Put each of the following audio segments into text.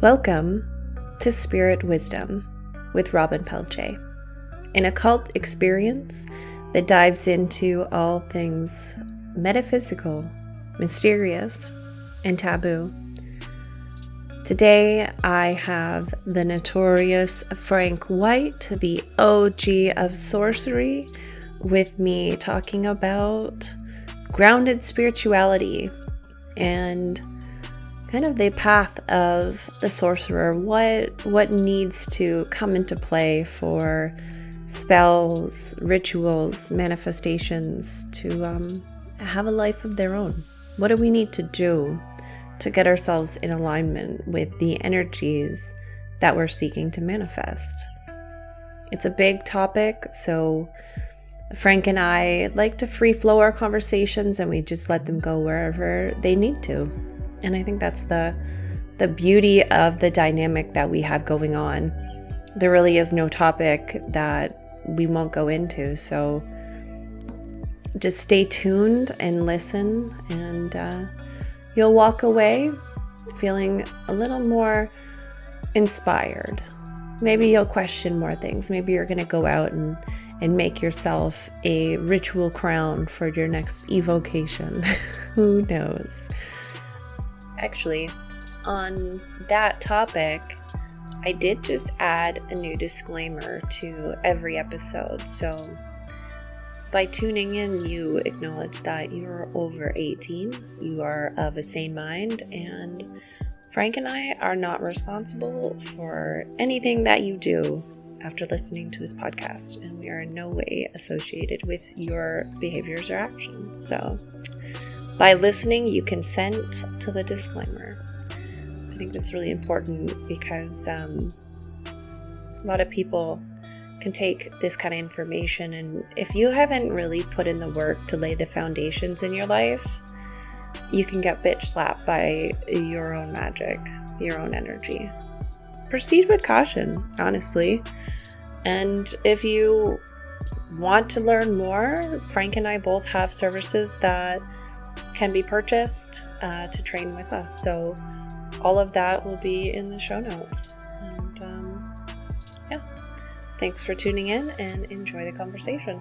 Welcome to Spirit Wisdom with Robyn Peltier, an occult experience that dives into all things metaphysical, mysterious, and taboo. Today, I have the notorious Frank White, the OG of sorcery, with me talking about grounded spirituality and kind of the path of the sorcerer. What what needs to come into play for spells rituals manifestations to um, have a life of their own? What do we need to do to get ourselves in alignment with the energies that we're seeking to manifest? It's a big topic so frank and i like to free flow our conversations and we just let them go wherever they need to and I think that's the the beauty of the dynamic that we have going on. There really is no topic that we won't go into. So just stay tuned and listen, and uh, you'll walk away feeling a little more inspired. Maybe you'll question more things. Maybe you're going to go out and, and make yourself a ritual crown for your next evocation. Who knows? Actually, on that topic, I did just add a new disclaimer to every episode. So, by tuning in, you acknowledge that you're over 18, you are of a sane mind, and Frank and I are not responsible for anything that you do after listening to this podcast, and we are in no way associated with your behaviors or actions. So, by listening, you consent to the disclaimer. I think that's really important because um, a lot of people can take this kind of information, and if you haven't really put in the work to lay the foundations in your life, you can get bitch slapped by your own magic, your own energy. Proceed with caution, honestly. And if you want to learn more, Frank and I both have services that can be purchased uh, to train with us. So all of that will be in the show notes. And um, yeah, thanks for tuning in and enjoy the conversation.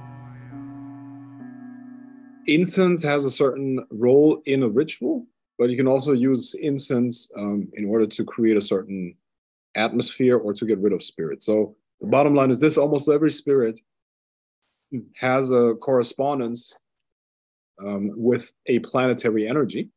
Incense has a certain role in a ritual, but you can also use incense um, in order to create a certain atmosphere or to get rid of spirits. So the bottom line is this almost every spirit has a correspondence um, with a planetary energy.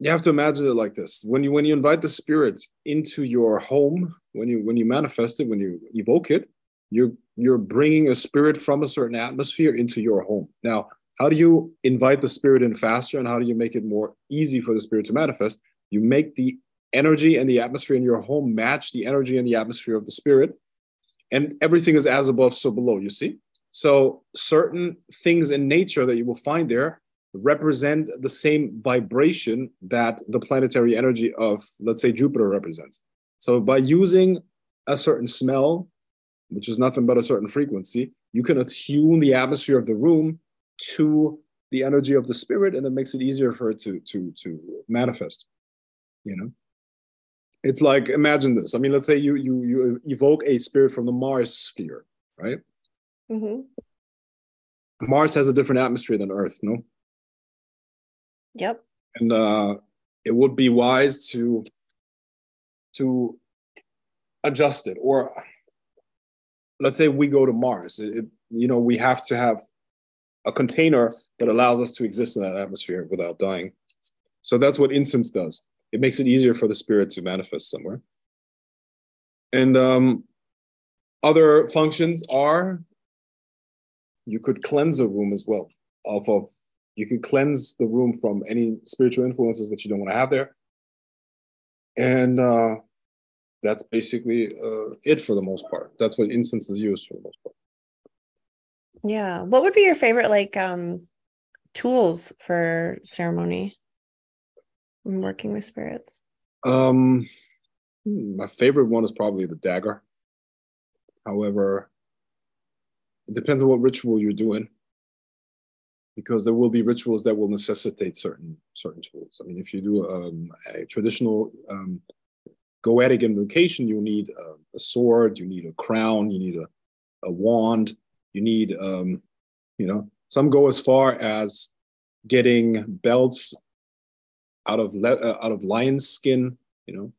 You have to imagine it like this: when you when you invite the spirit into your home, when you when you manifest it, when you evoke it, you're you're bringing a spirit from a certain atmosphere into your home. Now, how do you invite the spirit in faster, and how do you make it more easy for the spirit to manifest? You make the energy and the atmosphere in your home match the energy and the atmosphere of the spirit, and everything is as above, so below. You see. So certain things in nature that you will find there represent the same vibration that the planetary energy of, let's say, Jupiter represents. So by using a certain smell, which is nothing but a certain frequency, you can attune the atmosphere of the room to the energy of the spirit, and it makes it easier for it to to to manifest. You know, it's like imagine this. I mean, let's say you you you evoke a spirit from the Mars sphere, right? Mm-hmm. Mars has a different atmosphere than Earth, no? Yep. And uh, it would be wise to to adjust it, or let's say we go to Mars. It, it, you know, we have to have a container that allows us to exist in that atmosphere without dying. So that's what incense does. It makes it easier for the spirit to manifest somewhere. And um, other functions are you could cleanse a room as well off of you could cleanse the room from any spiritual influences that you don't want to have there. And uh, that's basically uh, it for the most part. That's what incense is used for the most part. Yeah. What would be your favorite like um tools for ceremony when working with spirits? Um my favorite one is probably the dagger. However it depends on what ritual you're doing, because there will be rituals that will necessitate certain certain tools. I mean, if you do um, a traditional um, goetic invocation, you need a, a, sword, you need a crown, you need a, a wand, you need, um, you know, some go as far as getting belts out of le- uh, out of lion's skin, you know.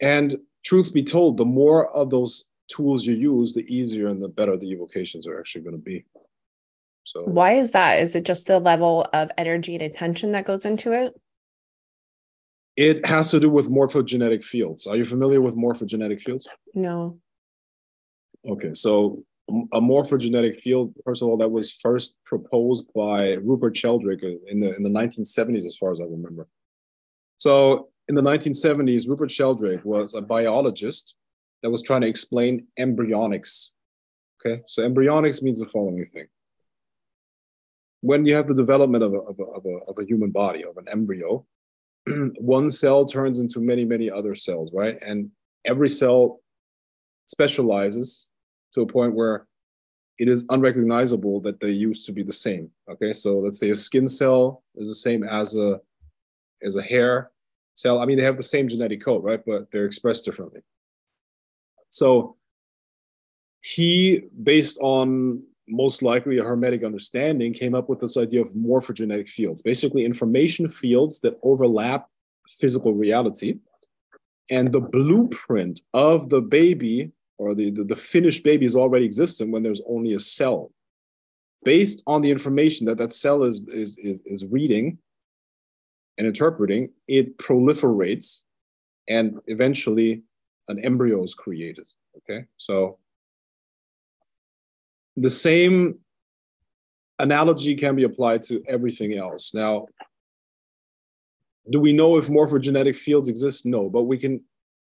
And truth be told, the more of those tools you use, the easier and the better the evocations are actually going to be. So, why is that? Is it just the level of energy and attention that goes into it? It has to do with morphogenetic fields. Are you familiar with morphogenetic fields? No. Okay, so a morphogenetic field, first of all, that was first proposed by Rupert Sheldrake in the in the 1970s, as far as I remember. So in the 1970s, Rupert Sheldrake was a biologist that was trying to explain embryonics. Okay, so embryonics means the following thing. When you have the development of a, of a, of a, of a human body, of an embryo, one cell turns into many, many other cells, right? And every cell specializes to a point where it is unrecognizable that they used to be the same. Okay, so let's say a skin cell is the same as a as a hair cell. I mean, they have the same genetic code, right? But they're expressed differently. So he, based on most likely a hermetic understanding, came up with this idea of morphogenetic fields, basically information fields that overlap physical reality. And the blueprint of the baby or the, the, the finished baby is already existent when there's only a cell. Based on the information that that cell is, is, is, is reading and interpreting, it proliferates and eventually an embryo is created. Okay, so the same analogy can be applied to everything else. Now, do we know if morphogenetic fields exist? No, but we can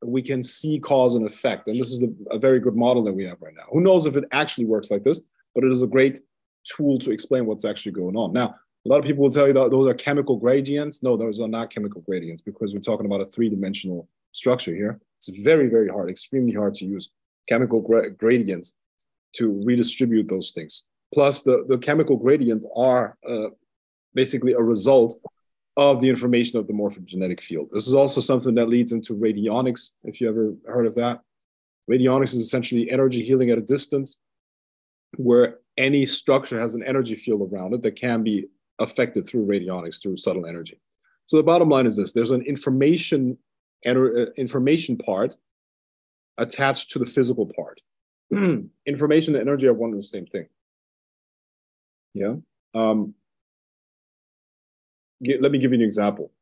we can see cause and effect, and this is a very good model that we have right now. Who knows if it actually works like this? But it is a great tool to explain what's actually going on. Now, a lot of people will tell you that those are chemical gradients. No, those are not chemical gradients because we're talking about a three-dimensional structure here. It's very, very hard, extremely hard to use chemical gra- gradients to redistribute those things. Plus, the, the chemical gradients are uh, basically a result of the information of the morphogenetic field. This is also something that leads into radionics, if you ever heard of that. Radionics is essentially energy healing at a distance, where any structure has an energy field around it that can be affected through radionics, through subtle energy. So the bottom line is this: there's an information information part attached to the physical part. information and energy are one and the same thing. Yeah. Um, let me give you an example.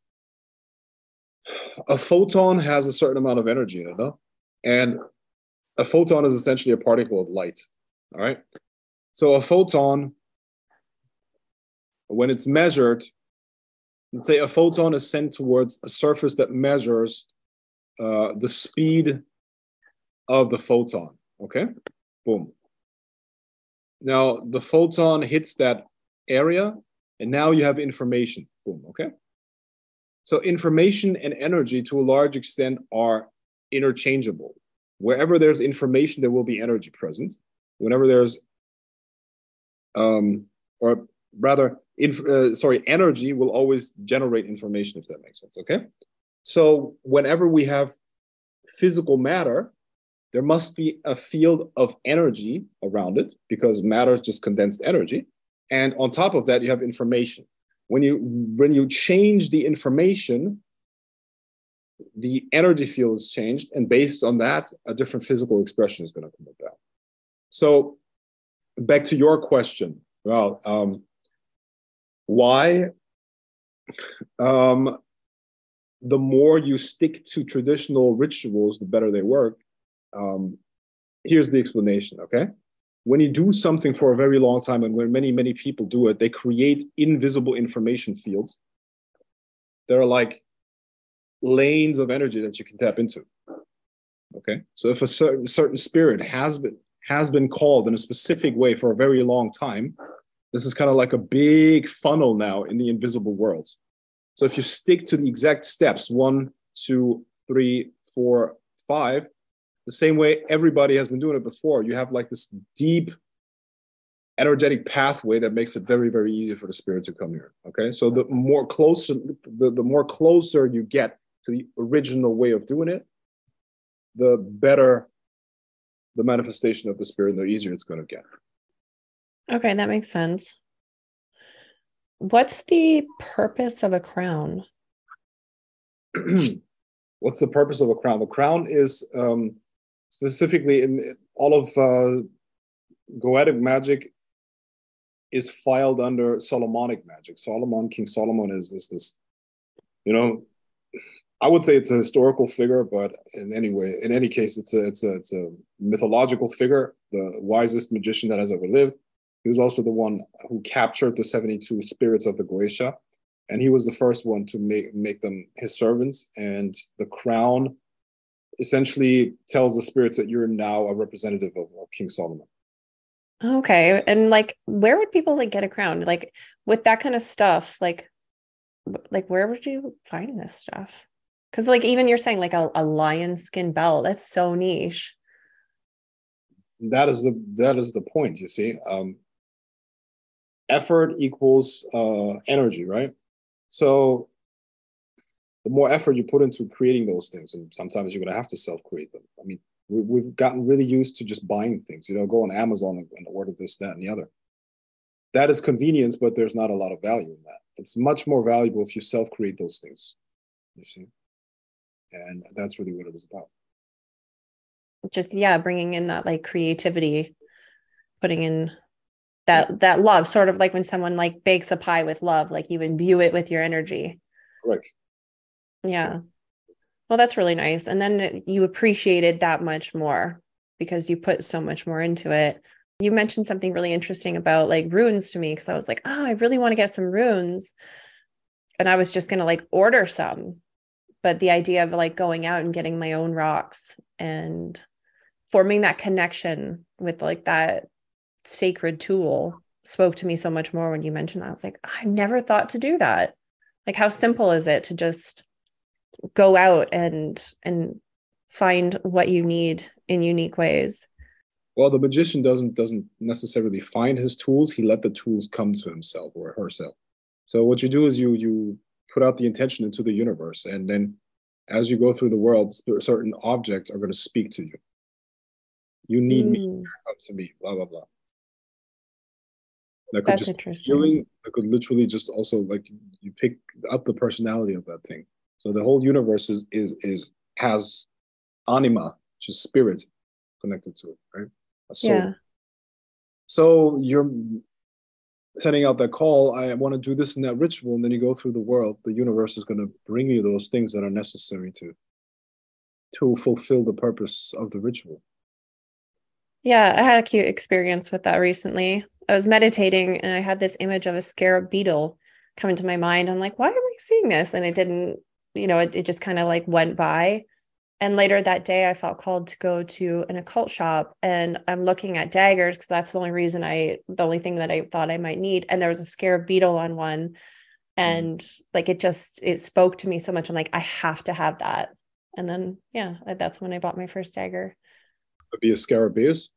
A photon has a certain amount of energy in it, no? and a photon is essentially a particle of light. All right. So a photon, when it's measured, let's say a photon is sent towards a surface that measures uh, the speed of the photon. Okay, boom. Now the photon hits that area, and now you have information. Boom. Okay. So information and energy, to a large extent, are interchangeable. Wherever there's information, there will be energy present. Whenever there's, um, or rather, inf- uh, sorry, energy will always generate information, if that makes sense. Okay. So whenever we have physical matter, there must be a field of energy around it because matter is just condensed energy. And on top of that, you have information. When you when you change the information, the energy field is changed, and based on that, a different physical expression is going to come about. So, back to your question. Well, um, why? Um, the more you stick to traditional rituals, the better they work. Um, here's the explanation, okay? When you do something for a very long time, and when many, many people do it, they create invisible information fields. There are like lanes of energy that you can tap into. Okay, so if a certain certain spirit has been has been called in a specific way for a very long time, this is kind of like a big funnel now in the invisible world. So if you stick to the exact steps, one, two, three, four, five, the same way everybody has been doing it before, you have like this deep energetic pathway that makes it very, very easy for the spirit to come here. Okay. So the more closer, the, the more closer you get to the original way of doing it, the better the manifestation of the spirit, the easier it's going to get. Okay, that makes sense. What's the purpose of a crown? What's the purpose of a crown? The crown is um, specifically in all of uh, Goetic magic is filed under Solomonic magic. Solomon, King Solomon is, is this, you know, I would say it's a historical figure, but in any way, in any case, it's a it's a it's a mythological figure, the wisest magician that has ever lived. He was also the one who captured the 72 spirits of the Goetia, and he was the first one to make make them his servants. And the crown essentially tells the spirits that you're now a representative of, of King Solomon. Okay. And like where would people like get a crown? Like with that kind of stuff, like like where would you find this stuff? Cuz like even you're saying like a, a lion skin belt, that's so niche. That is the that is the point, you see. Um effort equals uh energy, right? So the more effort you put into creating those things, and sometimes you're gonna have to self-create them. I mean, we, have gotten really used to just buying things. You know, go on Amazon and, and order this, that, and the other. That is convenience, but there's not a lot of value in that. It's much more valuable if you self-create those things. You see, and that's really what it is about. Just yeah, bringing in that like creativity, putting in that yeah. that love, sort of like when someone like bakes a pie with love, like you imbue it with your energy. Correct. Yeah. Well, that's really nice. And then you appreciated that much more because you put so much more into it. You mentioned something really interesting about like runes to me because I was like, oh, I really want to get some runes. And I was just going to like order some. But the idea of like going out and getting my own rocks and forming that connection with like that sacred tool spoke to me so much more when you mentioned that. I was like, I never thought to do that. Like, how simple is it to just go out and and find what you need in unique ways well the magician doesn't doesn't necessarily find his tools he let the tools come to himself or herself so what you do is you you put out the intention into the universe and then as you go through the world certain objects are going to speak to you you need mm. me come to me blah blah blah that could That's just interesting. Feeling, that could literally just also like you pick up the personality of that thing so the whole universe is is is has anima, which is spirit, connected to it, right? A soul. Yeah. So you're sending out that call. I want to do this and that ritual, and then you go through the world. The universe is going to bring you those things that are necessary to to fulfill the purpose of the ritual. Yeah, I had a cute experience with that recently. I was meditating and I had this image of a scarab beetle come into my mind. I'm like, why am I seeing this? And it didn't you know, it, it just kind of like went by. And later that day, I felt called to go to an occult shop and I'm looking at daggers because that's the only reason I, the only thing that I thought I might need. And there was a scarab beetle on one. Mm. And mm. like it just, it spoke to me so much. I'm like, I have to have that. And then, yeah, that's when I bought my first dagger. Be a scarabaeus?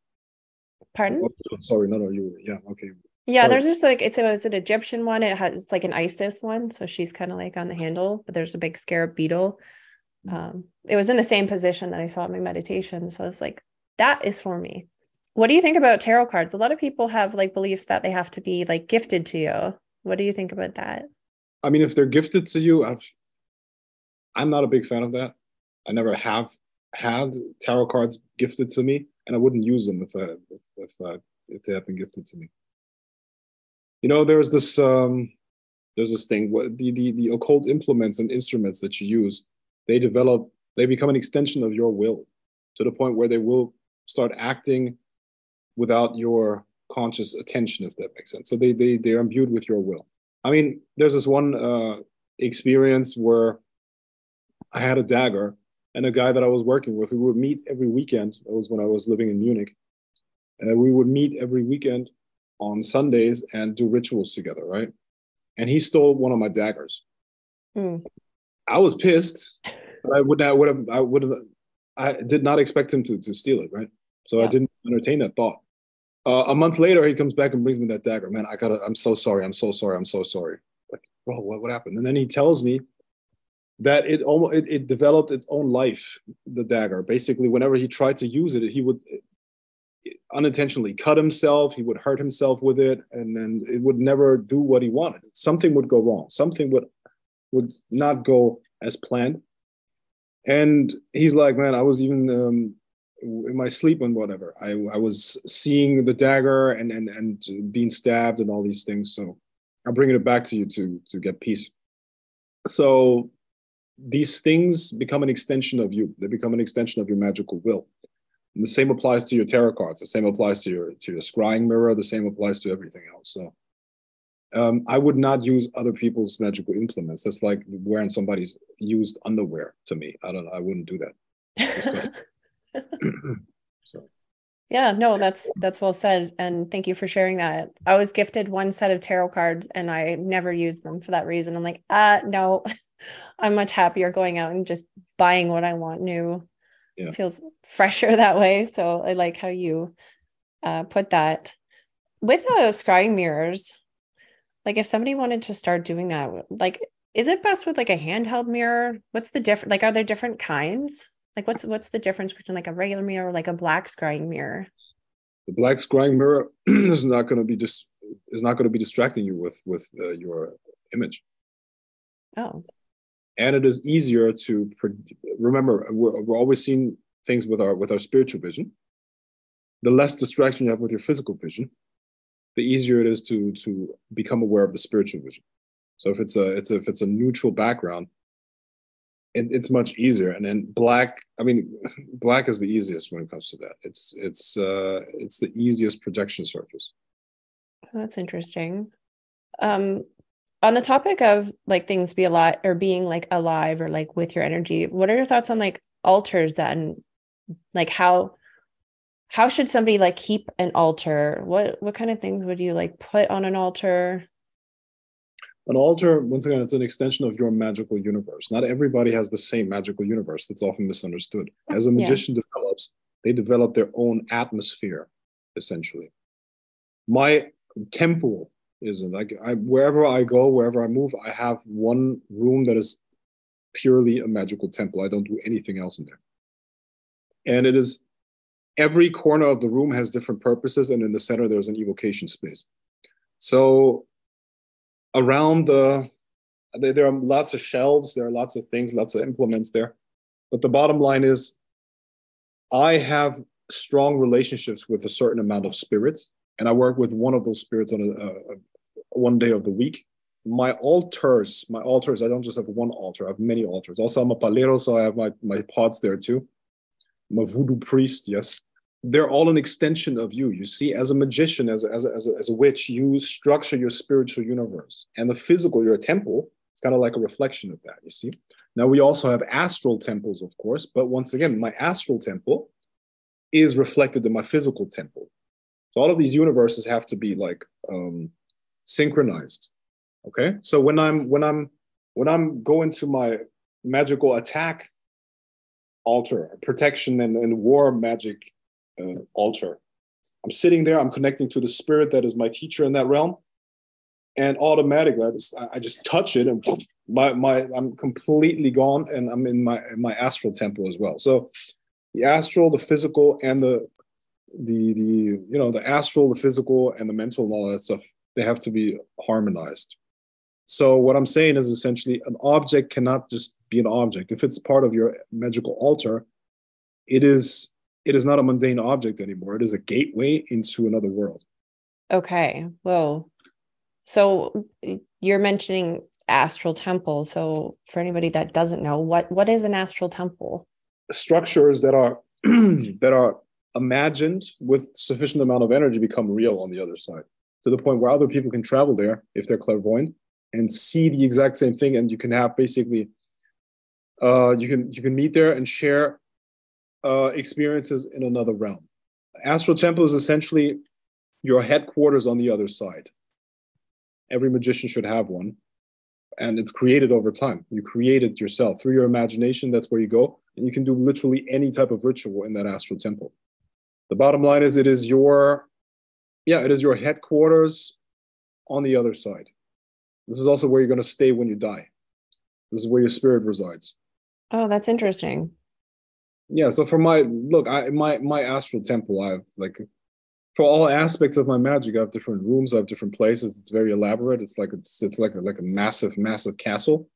Pardon? Oh, sorry, no, no, you, yeah, okay. Yeah, there's just like it's a, it's an Egyptian one. It has it's like an Isis one, so she's kind of like on the handle, but there's a big scarab beetle. Um, it was in the same position that I saw in my meditation, so it's like that is for me. What do you think about tarot cards? A lot of people have like beliefs that they have to be like gifted to you. What do you think about that? I mean, if they're gifted to you, I've, I'm not a big fan of that. I never have had tarot cards gifted to me, and I wouldn't use them if I, if if, uh, if they have been gifted to me. You know there's this um there's this thing what the, the the occult implements and instruments that you use they develop they become an extension of your will to the point where they will start acting without your conscious attention if that makes sense. So they they they're imbued with your will. I mean there's this one uh experience where i had a dagger and a guy that i was working with we would meet every weekend that was when i was living in munich and we would meet every weekend on Sundays and do rituals together, right? And he stole one of my daggers. Mm. I was pissed. I would not would have I would have I did not expect him to to steal it, right? So yeah. I didn't entertain that thought. Uh, a month later, he comes back and brings me that dagger. Man, I gotta. I'm so sorry. I'm so sorry. I'm so sorry. Like, bro, what what happened? And then he tells me that it almost it, it developed its own life. The dagger, basically, whenever he tried to use it, he would unintentionally cut himself. He would hurt himself with it, and then it would never do what he wanted. Something would go wrong. Something would would not go as planned. And he's like, man, I was even um, in my sleep and whatever. I, I was seeing the dagger and, and and being stabbed and all these things. So I'm bringing it back to you to to get peace. So these things become an extension of you. They become an extension of your magical will. And the same applies to your tarot cards. The same applies to your to your scrying mirror. The same applies to everything else. So um, I would not use other people's magical implements. That's like wearing somebody's used underwear to me. I don't. I wouldn't do that. so. Yeah, no, that's that's well said, and thank you for sharing that. I was gifted one set of tarot cards, and I never used them for that reason. I'm like, uh, no, I'm much happier going out and just buying what I want new. Yeah. It feels fresher that way. So I like how you uh, put that. With those scrying mirrors, like if somebody wanted to start doing that, like is it best with like a handheld mirror? What's the difference? Like, are there different kinds? Like, what's what's the difference between like a regular mirror or like a black scrying mirror? The black scrying mirror is not going to be just is not going to be distracting you with with uh, your image. Oh, and it is easier to remember we're, we're always seeing things with our with our spiritual vision. The less distraction you have with your physical vision the easier it is to to become aware of the spiritual vision. So if it's a it's a, if it's a neutral background it, it's much easier. And then black i mean black is the easiest when it comes to that. It's it's uh it's the easiest projection surface. That's interesting. Um on the topic of like things be a lot or being like alive or like with your energy what are your thoughts on like altars then like how how should somebody like keep an altar? What what kind of things would you like put on an altar? An altar once again it's an extension of your magical universe. Not everybody has the same magical universe that's often misunderstood. As a magician yeah. develops they develop their own atmosphere essentially. My temple isn't like I, wherever I go, wherever I move, I have one room that is purely a magical temple. I don't do anything else in there. And it is every corner of the room has different purposes, and in the center there's an evocation space. So around the there are lots of shelves, there are lots of things, lots of implements there. But the bottom line is I have strong relationships with a certain amount of spirits and I work with one of those spirits on a, a, one day of the week. My altars, my altars, I don't just have one altar, I have many altars. Also, I'm a palero, so I have my, my pots there too. I'm a voodoo priest, yes. They're all an extension of you. You see, as a magician, as a, as a, as a, as a witch, you structure your spiritual universe. And the physical, your temple, it's kind of like a reflection of that, you see. Now, we also have astral temples, of course, but once again, my astral temple is reflected in my physical temple. So all of these universes have to be like um, synchronized. Okay. So when I'm when I'm when I'm going to my magical attack altar, protection and, and war magic uh, altar, I'm sitting there, I'm connecting to the spirit that is my teacher in that realm. And automatically I just I just touch it and my my I'm completely gone and I'm in my my astral temple as well. So the astral, the physical, and the the the you know the astral, the physical, and the mental and all that stuff they have to be harmonized. So what I'm saying is essentially an object cannot just be an object. If it's part of your magical altar, it is it is not a mundane object anymore. It is a gateway into another world. Okay. Well, so you're mentioning astral temple. So for anybody that doesn't know, what what is an astral temple? Structures that are that are imagined with sufficient amount of energy become real on the other side to the point where other people can travel there if they're clairvoyant and see the exact same thing. And you can have basically uh, you can you can meet there and share uh, experiences in another realm. Astral temple is essentially your headquarters on the other side. Every magician should have one. And it's created over time. You create it yourself through your imagination. That's where you go. And you can do literally any type of ritual in that astral temple. The bottom line is it is your yeah, it is your headquarters on the other side. This is also where you're going to stay when you die. This is where your spirit resides. Oh, that's interesting. Yeah. So for my look, I my my astral temple, I have like for all aspects of my magic, I have different rooms, I have different places. It's very elaborate. It's like it's it's like a, like a massive, massive castle.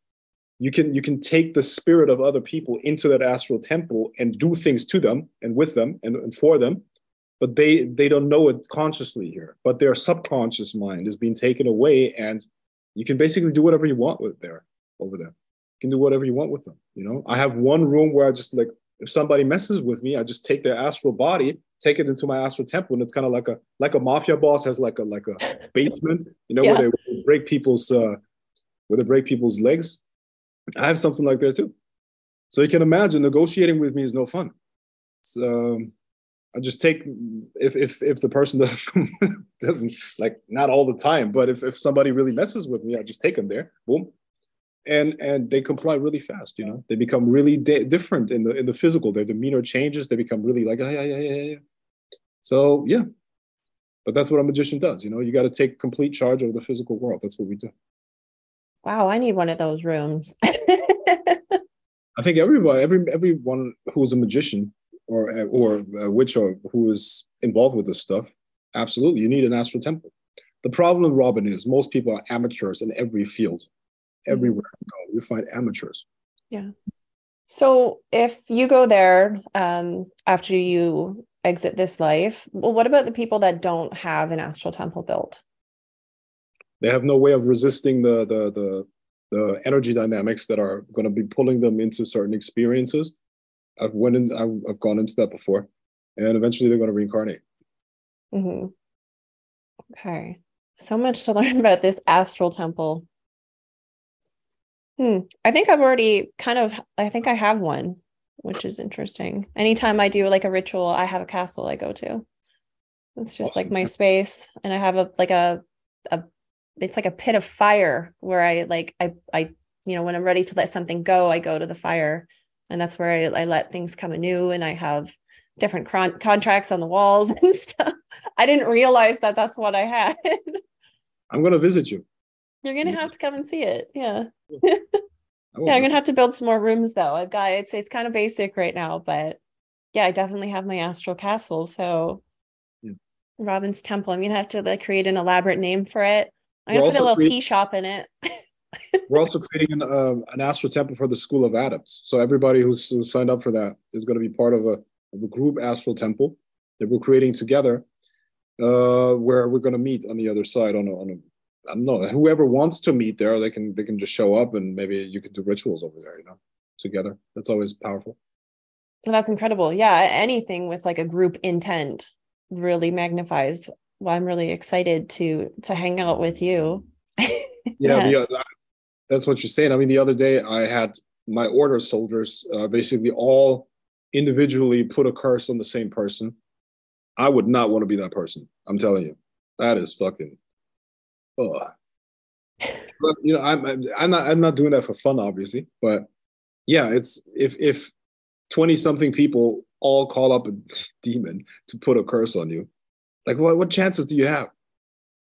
You can you can take the spirit of other people into that astral temple and do things to them and with them and, and for them, but they they don't know it consciously here. But their subconscious mind is being taken away, and you can basically do whatever you want with there over there. You can do whatever you want with them. You know, I have one room where I just like if somebody messes with me, I just take their astral body take it into my astral temple and it's kind of like a like a mafia boss has like a like a basement you know yeah. where they break people's uh where they break people's legs i have something like that too so you can imagine negotiating with me is no fun it's, um i just take if if if the person doesn't doesn't like not all the time but if if somebody really messes with me i just take them there boom. And and they comply really fast you know? They become really di- different in the in the physical. Their demeanor changes. They become really like oh, yeah yeah yeah yeah so yeah. But that's what a magician does you know? You got to take complete charge of the physical world. That's what we do. Wow i need one of those rooms. I think everybody every everyone who is a magician or or a witch or who is involved with this stuff absolutely you need an astral temple the problem robyn is most people are amateurs in every field everywhere you go. You find amateurs. Yeah. So if you go there um, after you exit this life, well, what about the people that don't have an astral temple built? They have no way of resisting the the the, the energy dynamics that are going to be pulling them into certain experiences. I've went in, I've, I've gone into that before, and eventually they're going to reincarnate. Mm-hmm. Okay, so much to learn about this astral temple. Hmm. I think I've already kind of, I think I have one, which is interesting. Anytime I do like a ritual, I have a castle I go to. It's just like my space. And I have a, like a, a, it's like a pit of fire where I like, I, I, you know, when I'm ready to let something go, I go to the fire and that's where I, I let things come anew and I have different con- contracts on the walls and stuff. I didn't realize that that's what I had. I'm going to visit you. You're gonna have to come and see it. Yeah. yeah, I'm gonna have to build some more rooms though. I've got it's it's kind of basic right now, but yeah, I definitely have my astral castle. So yeah. Robyn's Temple. I'm gonna have to like create an elaborate name for it. I'm gonna put a little create- tea shop in it. We're also creating an, uh, an astral temple for the School of Adepts. So everybody who's, who's signed up for that is going to be part of a, of a group astral temple that we're creating together, uh, where we're going to meet on the other side on a, on a I don't know. Whoever wants to meet there, they can they can just show up and maybe you can do rituals over there. You know, together. That's always powerful. Well, that's incredible. Yeah, anything with like a group intent really magnifies. Well, I'm really excited to to hang out with you. yeah, yeah. That's what you're saying. I mean, the other day I had my order soldiers uh, basically all individually put a curse on the same person. I would not want to be that person. I'm telling you, that is fucking ugh. but you know, I'm I'm not I'm not doing that for fun, obviously. But yeah, it's if if twenty something people all call up a demon to put a curse on you, like what what chances do you have?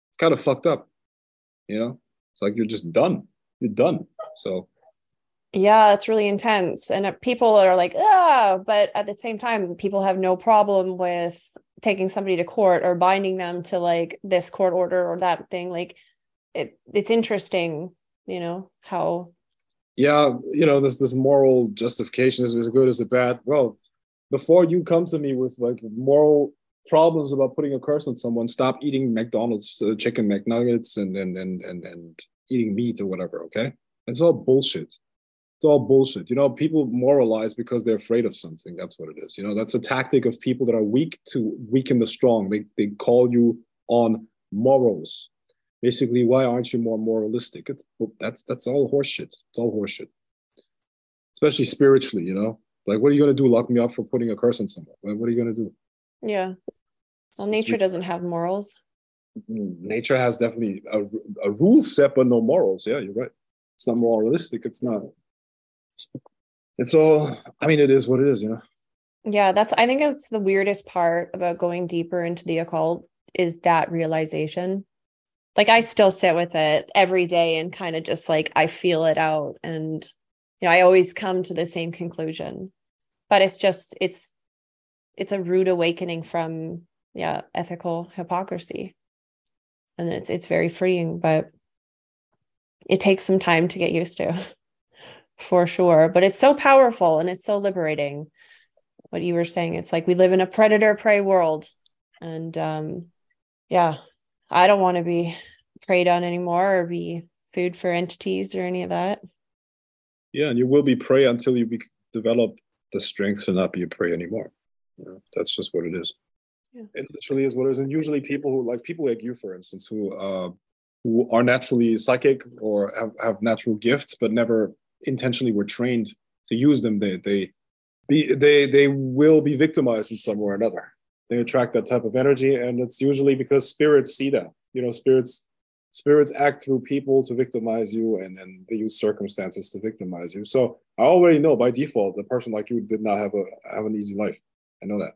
It's kind of fucked up, you know. It's like you're just done. You're done. So. Yeah, it's really intense, and people are like, ah, but at the same time, people have no problem with taking somebody to court or binding them to like this court order or that thing like it it's interesting you know how yeah you know this this moral justification is as good as a bad well before you come to me with like moral problems about putting a curse on someone stop eating mcdonald's uh, chicken mcnuggets and, and and and and eating meat or whatever okay it's all bullshit it's all bullshit. You know, people moralize because they're afraid of something. That's what it is. You know, that's a tactic of people that are weak to weaken the strong. They they call you on morals. Basically, why aren't you more moralistic? It's, that's that's all horseshit. It's all horseshit. Especially spiritually, you know. Like, what are you gonna do? Lock me up for putting a curse on someone? What are you gonna do? Yeah. Well, nature doesn't have morals. Nature has definitely a, a rule set, but no morals. Yeah, you're right. It's not moralistic. It's not it's all i mean it is what it is you know yeah that's i think that's the weirdest part about going deeper into the occult is that realization like I still sit with it every day and kind of just like I feel it out and you know I always come to the same conclusion but it's just it's it's a rude awakening from yeah ethical hypocrisy and it's it's very freeing but it takes some time to get used to for sure. But it's so powerful and it's so liberating. What you were saying it's like we live in a predator prey world. And um yeah i don't want to be preyed on anymore or be food for entities or any of that. Yeah and you will be prey until you be- develop the strength to not be a prey anymore. You know, that's just what it is yeah. it literally is what it is. And usually people who like people like you for instance who uh who are naturally psychic or have, have natural gifts but never intentionally were trained to use them they they be they they will be victimized in some way or another. They attract that type of energy and it's usually because spirits see that. You know spirits spirits act through people to victimize you and and they use circumstances to victimize you. So i already know by default the person like you did not have a have an easy life. I know that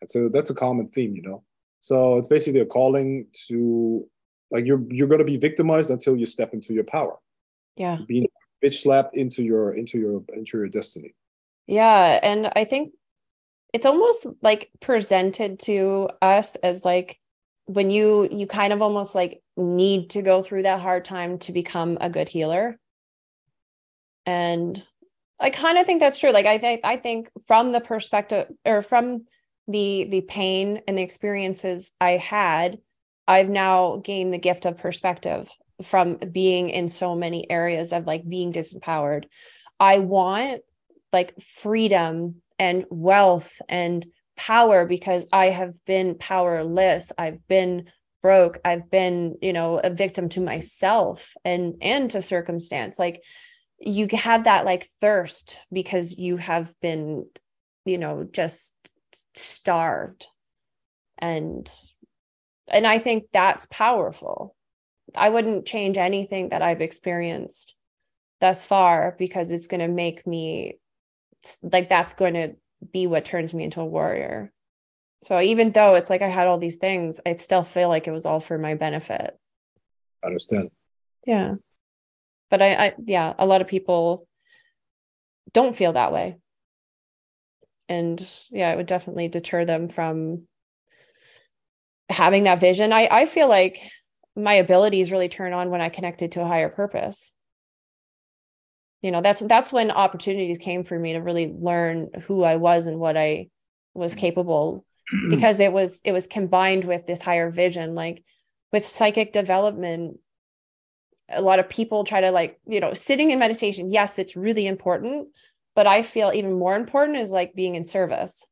and so that's a common theme you know? So it's basically a calling to like you're you're going to be victimized until you step into your power. Yeah. Being bitch slapped into your into your into your destiny. Yeah and i think it's almost like presented to us as like when you you kind of almost like need to go through that hard time to become a good healer. And i kind of think that's true. Like i think i think from the perspective or from the the pain and the experiences i had i've now gained the gift of perspective from being in so many areas of like being disempowered i want like freedom and wealth and power because I have been powerless. I've been broke. I've been, you know, a victim to myself and and to circumstance. Like you have that like thirst because you have been, you know, just starved. And and I think that's powerful. I wouldn't change anything that I've experienced thus far because it's going to make me like that's going to be what turns me into a warrior. So even though it's like I had all these things, I still feel like it was all for my benefit. I understand. Yeah. But I, I yeah, a lot of people don't feel that way. And yeah, it would definitely deter them from having that vision. I, I feel like my abilities really turn on when I connected to a higher purpose you know that's that's when opportunities came for me to really learn who i was and what i was mm-hmm. capable because it was it was combined with this higher vision like with psychic development a lot of people try to like you know sitting in meditation yes it's really important but i feel even more important is like being in service.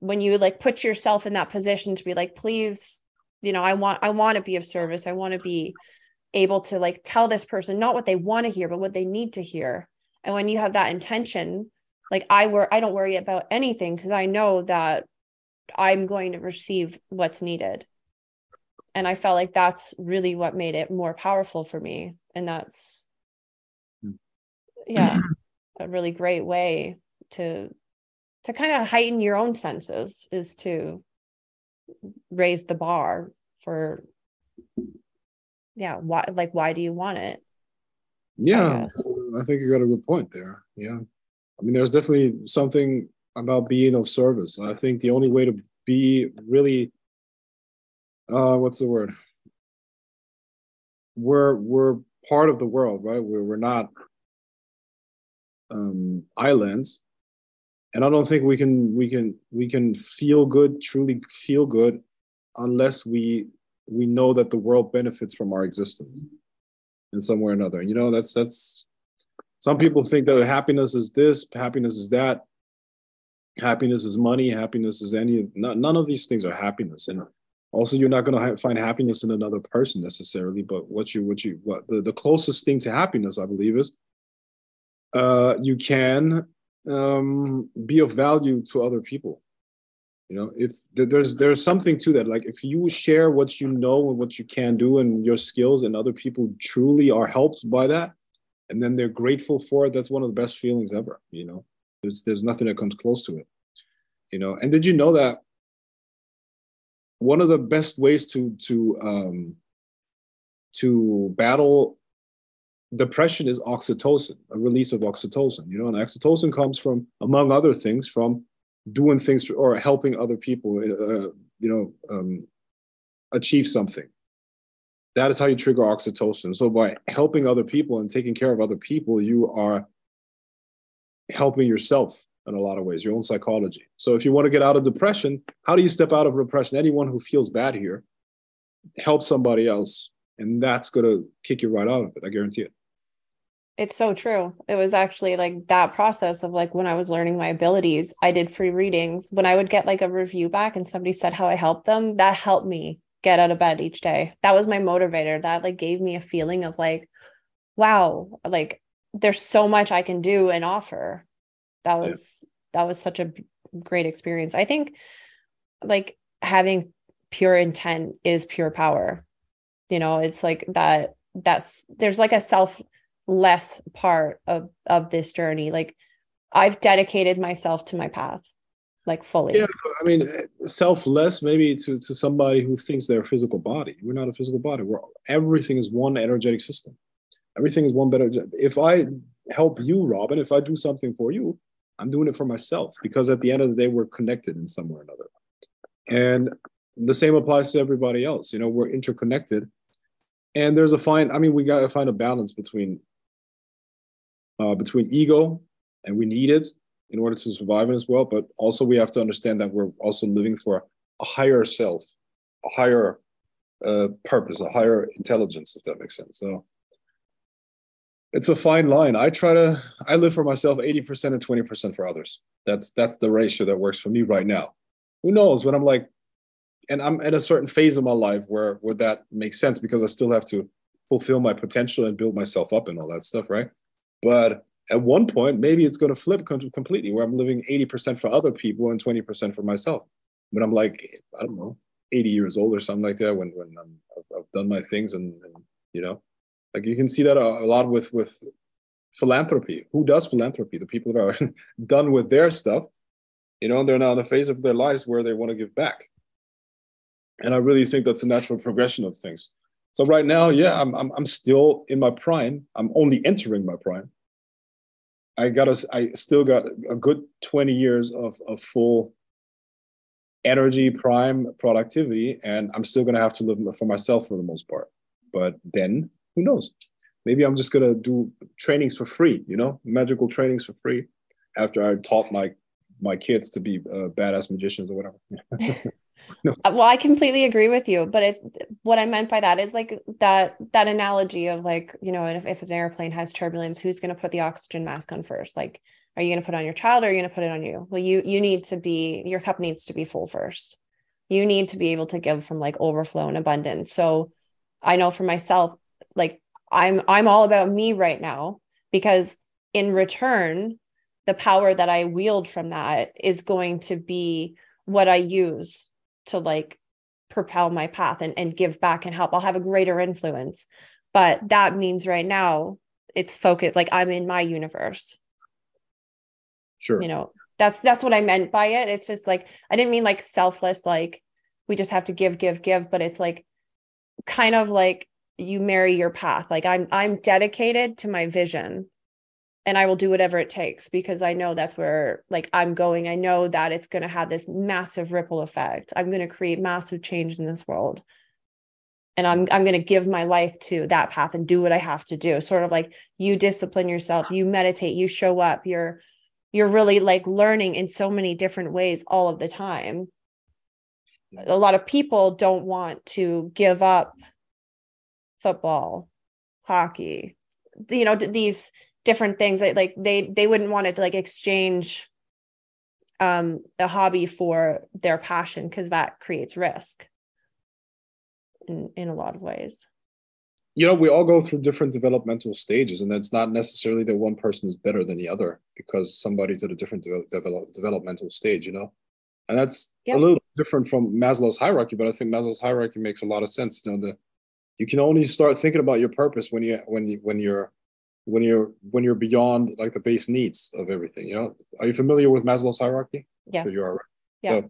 When you like put yourself in that position to be like please you know i want i want to be of service. I want to be able to like tell this person not what they want to hear but what they need to hear. And when you have that intention like i were i don't worry about anything because i know that i'm going to receive what's needed. And i felt like that's really what made it more powerful for me. And that's hmm. yeah a really great way to to kind of heighten your own senses is to raise the bar for yeah why like why do you want it? Yeah I, I think you got a good point there. Yeah. I mean there's definitely something about being of service. I think the only way to be really uh what's the word? We're we're part of the world right? We're, we're not um islands and i don't think we can we can we can feel good truly feel good unless we we know that the world benefits from our existence in some way or another. You know, that's that's some people think that happiness is this, happiness is that, happiness is money, happiness is any none of these things are happiness. And also you're not going to ha- find happiness in another person necessarily, but what you what you what the, the closest thing to happiness, I believe, is uh you can um be of value to other people. You know if there's there's something to that. Like if you share what you know and what you can do and your skills and other people truly are helped by that and then they're grateful for it that's one of the best feelings ever you know? There's there's nothing that comes close to it you know? And did you know that one of the best ways to to um to battle depression is oxytocin, a release of oxytocin. You know, and oxytocin comes from, among other things, from doing things or helping other people, uh, you know, um, achieve something. That is how you trigger oxytocin. So by helping other people and taking care of other people, you are helping yourself in a lot of ways, your own psychology. So if you want to get out of depression, how do you step out of depression? Anyone who feels bad here, help somebody else, and that's gonna kick you right out of it. I guarantee it. It's so true. It was actually like that process of like when I was learning my abilities, I did free readings. When I would get like a review back and somebody said how I helped them, that helped me get out of bed each day. That was my motivator. That like gave me a feeling of like, wow, like there's so much I can do and offer. That was yeah. that was such a great experience. I think like having pure intent is pure power. You know, it's like that that's there's like a selfless part of of this journey. Like I've dedicated myself to my path like fully. Yeah, I mean, selfless maybe to to somebody who thinks they're a physical body. We're not a physical body. We're everything is one energetic system. Everything is one better. If I help you, Robyn, if I do something for you, I'm doing it for myself because at the end of the day, we're connected in some way or another. And the same applies to everybody else. You know, we're interconnected. And there's a fine, I mean, we got to find a balance between uh, between ego, and we need it in order to survive this world, but also we have to understand that we're also living for a higher self, a higher uh, purpose, a higher intelligence, if that makes sense. So it's a fine line. I try to I live for myself 80% and 20% for others. That's that's the ratio that works for me right now. Who knows when I'm like and I'm at a certain phase of my life where where that makes sense because I still have to fulfill my potential and build myself up and all that stuff, right? But at one point, maybe it's going to flip completely where I'm living 80% for other people and 20% for myself. When I'm like, I don't know, 80 years old or something like that, when, when I'm, I've done my things and, and you know, like you can see that a, a lot with, with philanthropy. Who does philanthropy? The people that are done with their stuff, you know, they're now in the phase of their lives where they want to give back. And I really think that's a natural progression of things. So right now, yeah, I'm, I'm, I'm still in my prime. I'm only entering my prime I got a, I still got a good 20 years of, of full energy, prime productivity, and I'm still gonna have to live for myself for the most part. But then, who knows? Maybe I'm just gonna do trainings for free, you know, magical trainings for free after I taught my my kids to be uh, badass magicians or whatever. Uh, well i completely agree with you but it what i meant by that is like that that analogy of like you know if, if an airplane has turbulence who's going to put the oxygen mask on first? Like are you going to put on your child or are you going to put it on you? Well you you need to be your cup needs to be full first. You need to be able to give from like overflow and abundance. So i know for myself like i'm i'm all about me right now because in return the power that i wield from that is going to be what i use to like propel my path and, and give back and help. I'll have a greater influence. But that means right now it's focused like i'm in my universe. Sure. You know that's that's what i meant by it. It's just like i didn't mean like selfless like we just have to give give give but it's like kind of like you marry your path. Like i'm i'm dedicated to my vision and I will do whatever it takes because I know that's where like I'm going. I know that it's going to have this massive ripple effect. I'm going to create massive change in this world. And I'm I'm going to give my life to that path and do what I have to do. Sort of like you discipline yourself, you meditate, you show up, you're you're really like learning in so many different ways all of the time. A lot of people don't want to give up football, hockey, you know, these different things that like they they wouldn't want to like exchange um a hobby for their passion because that creates risk in in a lot of ways you know we all go through different developmental stages and it's not necessarily that one person is better than the other because somebody's at a different de- develop, developmental stage you know and that's yep. a little different from maslow's hierarchy but i think maslow's hierarchy makes a lot of sense you know the you can only start thinking about your purpose when you when you when you're when you're when you're beyond like the base needs of everything you know? Are you familiar with maslow's hierarchy? Yes. so you are yeah.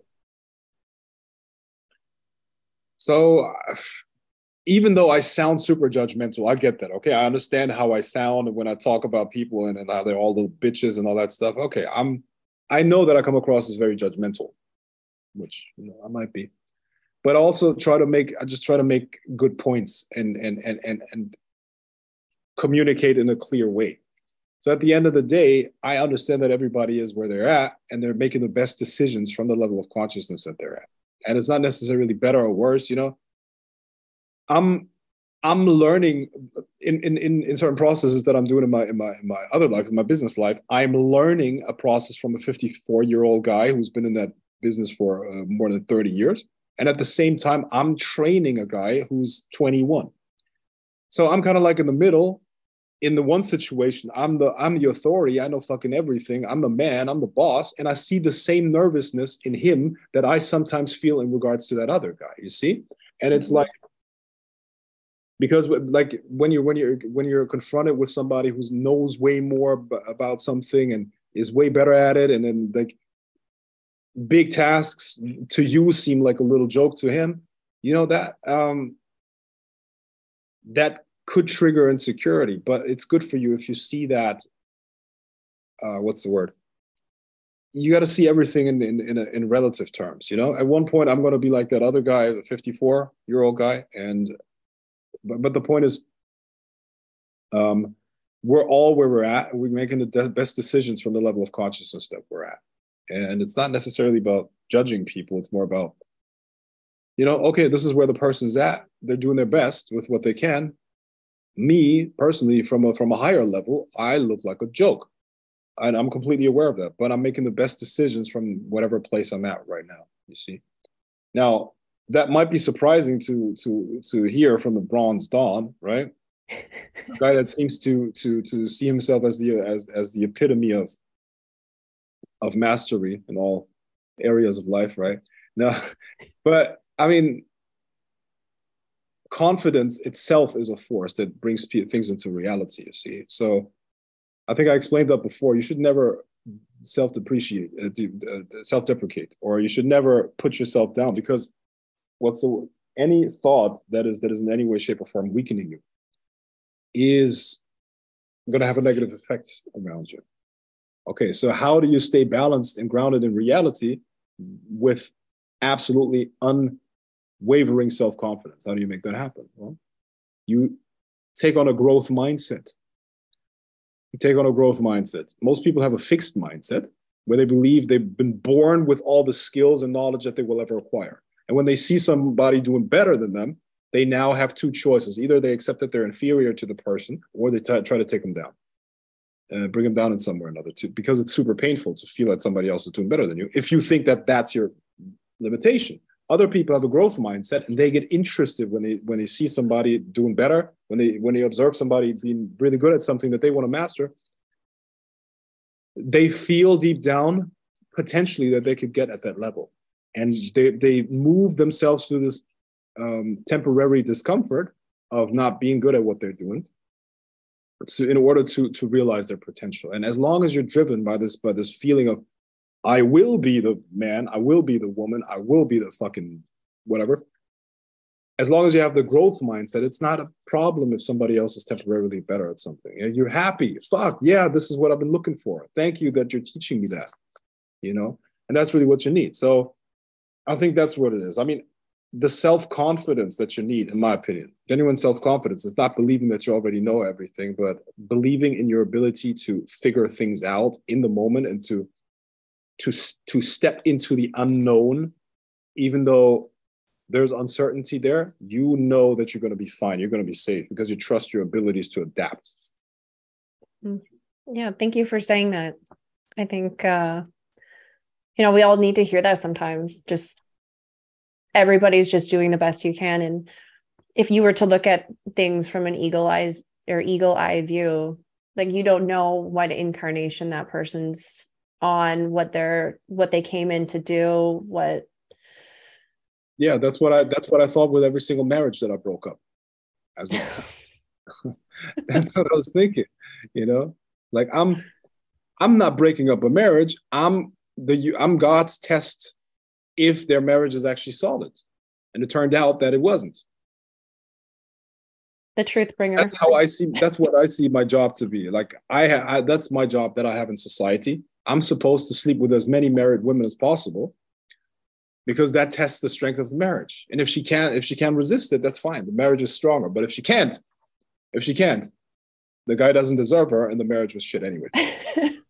So, so even though I sound super judgmental, I get that. Okay, I understand how I sound when I talk about people and, and how they're all little bitches and all that stuff. Okay, I'm I know that I come across as very judgmental, which you know I might be, but also try to make I just try to make good points and and and and and communicate in a clear way. So at the end of the day, I understand that everybody is where they're at and they're making the best decisions from the level of consciousness that they're at. And it's not necessarily better or worse, you know. I'm I'm learning in, in, in, in certain processes that I'm doing in my, in my, in my other life, in my business life, I'm learning a process from a 54 year old guy who's been in that business for uh, more than 30 years. And at the same time, I'm training a guy who's 21. So I'm kind of like in the middle. In the one situation, I'm the I'm the authority. I know fucking everything. I'm the man. I'm the boss, and I see the same nervousness in him that I sometimes feel in regards to that other guy. You see, and it's mm-hmm. like because like when you're when you're when you're confronted with somebody who knows way more b- about something and is way better at it and then like big tasks to you seem like a little joke to him you know that um that could trigger insecurity but it's good for you if you see that uh what's the word you got to see everything in in in, a, in relative terms you know at one point i'm going to be like that other guy the 54 year old guy and but, but the point is, um, we're all where we're at. We're making the de- best decisions from the level of consciousness that we're at. And it's not necessarily about judging people. It's more about, you know, okay, this is where the person's at. They're doing their best with what they can. Me personally, from a from a higher level, I look like a joke. And I'm completely aware of that. But I'm making the best decisions from whatever place I'm at right now. You see. Now, that might be surprising to to to hear from the Bronze Dawn, right? guy that seems to to to see himself as the as as the epitome of of mastery in all areas of life, right? Now, but I mean, confidence itself is a force that brings things into reality. You see, so I think I explained that before. You should never self-depreciate, uh, uh, self-deprecate, or you should never put yourself down because what's the any thought that is that is in any way, shape, or form weakening you is going to have a negative effect around you. Okay, so how do you stay balanced and grounded in reality with absolutely unwavering self confidence? How do you make that happen? Well, you take on a growth mindset. You take on a growth mindset. Most people have a fixed mindset where they believe they've been born with all the skills and knowledge that they will ever acquire. And when they see somebody doing better than them, they now have two choices. Either they accept that they're inferior to the person, or they t- try to take them down, uh, bring them down in some way or another, too, because it's super painful to feel that somebody else is doing better than you. If you think that that's your limitation, other people have a growth mindset and they get interested when they when they see somebody doing better, when they when they observe somebody being really good at something that they want to master. They feel deep down potentially that they could get at that level and they, they move themselves through this um, temporary discomfort of not being good at what they're doing to, in order to, to realize their potential and as long as you're driven by this by this feeling of i will be the man i will be the woman i will be the fucking whatever. As long as you have the growth mindset it's not a problem if somebody else is temporarily better at something. You're happy. Fuck yeah this is what i've been looking for. Thank you that you're teaching me that you know? And that's really what you need. So I think that's what it is. I mean, the self confidence that you need, in my opinion, genuine self confidence is not believing that you already know everything, but believing in your ability to figure things out in the moment and to to to step into the unknown, even though there's uncertainty there. You know that you're going to be fine. You're going to be safe because you trust your abilities to adapt. Mm. Yeah, thank you for saying that. I think uh, you know, we all need to hear that sometimes. Just everybody's just doing the best you can. And if you were to look at things from an eagle eyes or eagle eye view, like you don't know what incarnation that person's on, what they're what they came in to do, what yeah, that's what I that's what I thought with every single marriage that I broke up. As that's what I was thinking, you know? Like I'm I'm not breaking up a marriage. I'm the I'm God's test if their marriage is actually solid. And it turned out that it wasn't. the truth bringer. That's how I see. That's what I see my job to be. Like I, ha- I, that's my job that I have in society. I'm supposed to sleep with as many married women as possible because that tests the strength of the marriage. And if she can't, if she can resist it, that's fine. The marriage is stronger. But if she can't, if she can't, the guy doesn't deserve her, and the marriage was shit anyway.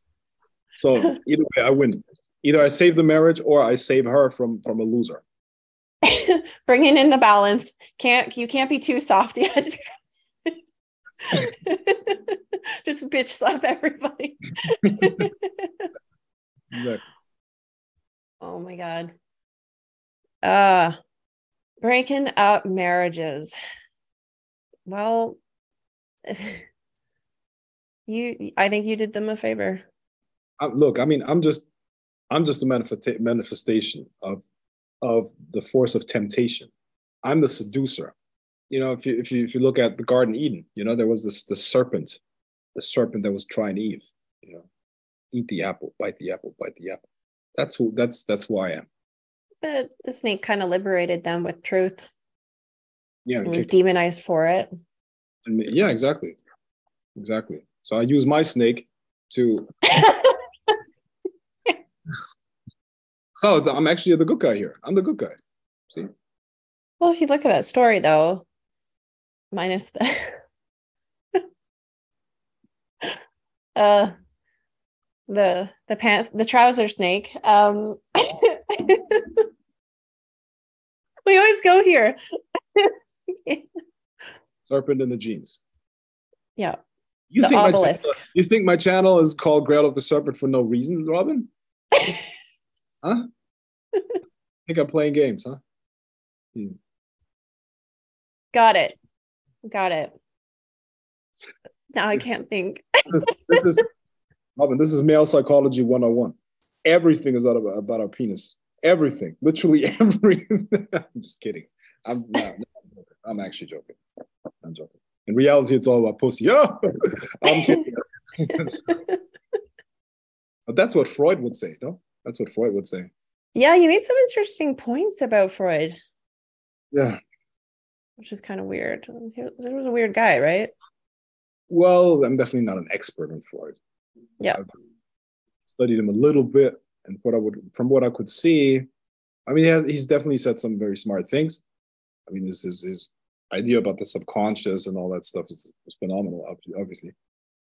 so either way, I win. Either I save the marriage or I save her from from a loser. Bringing in the balance. Can't you can't be too soft yet. Just bitch slap everybody. exactly. Oh my god. Uh breaking up marriages. Well, you I think you did them a favor. Look, I mean, I'm just I'm just a manifesta- manifestation of of the force of temptation. I'm the seducer. You know, if you if you if you look at the Garden Eden, you know, there was this the serpent, the serpent that was trying Eve, you know, eat the apple, bite the apple, bite the apple. That's who that's that's who I am. But the snake kind of liberated them with truth. Yeah. It was demonized for it. And, yeah, exactly. Exactly. So I use my snake to So I'm actually the good guy here. I'm the good guy. See? Well, if you look at that story though, minus the uh the the pants the trouser snake. Um we always go here. Serpent in the jeans. Yeah. You the think obelisk. My channel, you think my channel is called Grail of the Serpent for no reason, Robyn? huh? I think I'm playing games, huh? Hmm. Got it. Got it. Now I can't think. this, this is Robyn, this is male psychology 101. Everything is about, about our penis. Everything. Literally everything. I'm just kidding. I'm not, I'm actually joking. I'm joking. In reality, it's all about pussy. Oh, I'm kidding. but that's what Freud would say, no? That's what Freud would say. Yeah, you made some interesting points about Freud. Yeah. Which is kind of weird. He was a weird guy, right? Well, I'm definitely not an expert on Freud. Yeah. I've studied him a little bit, and what I would, from what I could see, I mean, he has, he's definitely said some very smart things. I mean, this is his idea about the subconscious and all that stuff is, is phenomenal, obviously.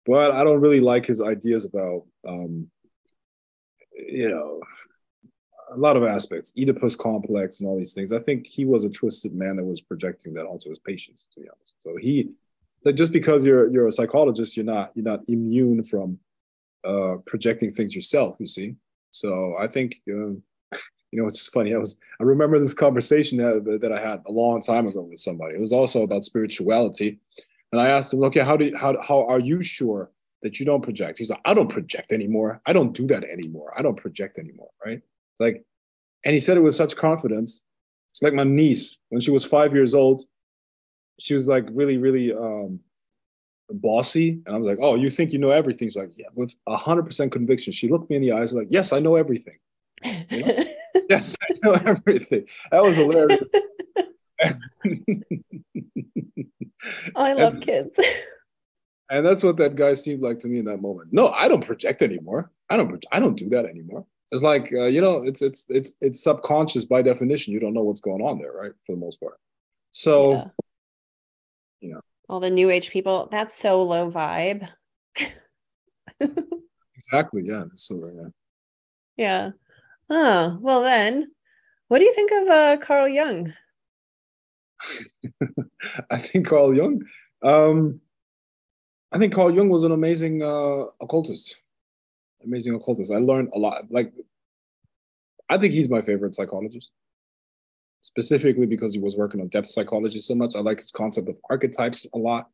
But I don't really like his ideas about, um, you know, a lot of aspects, Oedipus complex and all these things. I think he was a twisted man that was projecting that onto his patients, to be honest. So he, that just because you're you're a psychologist, you're not you're not immune from uh, projecting things yourself. You see. So I think you know it's funny. I was I remember this conversation that that I had a long time ago with somebody. It was also about spirituality, and I asked him, "Okay, how do you, how how are you sure that you don't project?" He's like, "I don't project anymore. I don't do that anymore. I don't project anymore." Right? Like, and he said it with such confidence. It's like my niece when she was five years old. She was like really, really um, bossy, and I was like, "Oh, you think you know everything?" She's like, "Yeah," with hundred percent conviction. She looked me in the eyes, like, "Yes, I know everything." You know? yes, I know everything. That was hilarious. I love and, kids. and that's what that guy seemed like to me in that moment. No, I don't project anymore. I don't. I don't do that anymore. It's like uh, you know, it's it's it's it's subconscious by definition. You don't know what's going on there, right? For the most part. So, yeah. you know, all the new age people. That's so low vibe. exactly. Yeah. So yeah. Yeah. Oh well, then, what do you think of uh, Carl Jung? I think Carl Jung. Um, I think Carl Jung was an amazing uh, occultist amazing occultist. I learned a lot. Like, I think he's my favorite psychologist, specifically because he was working on depth psychology so much. I like his concept of archetypes a lot.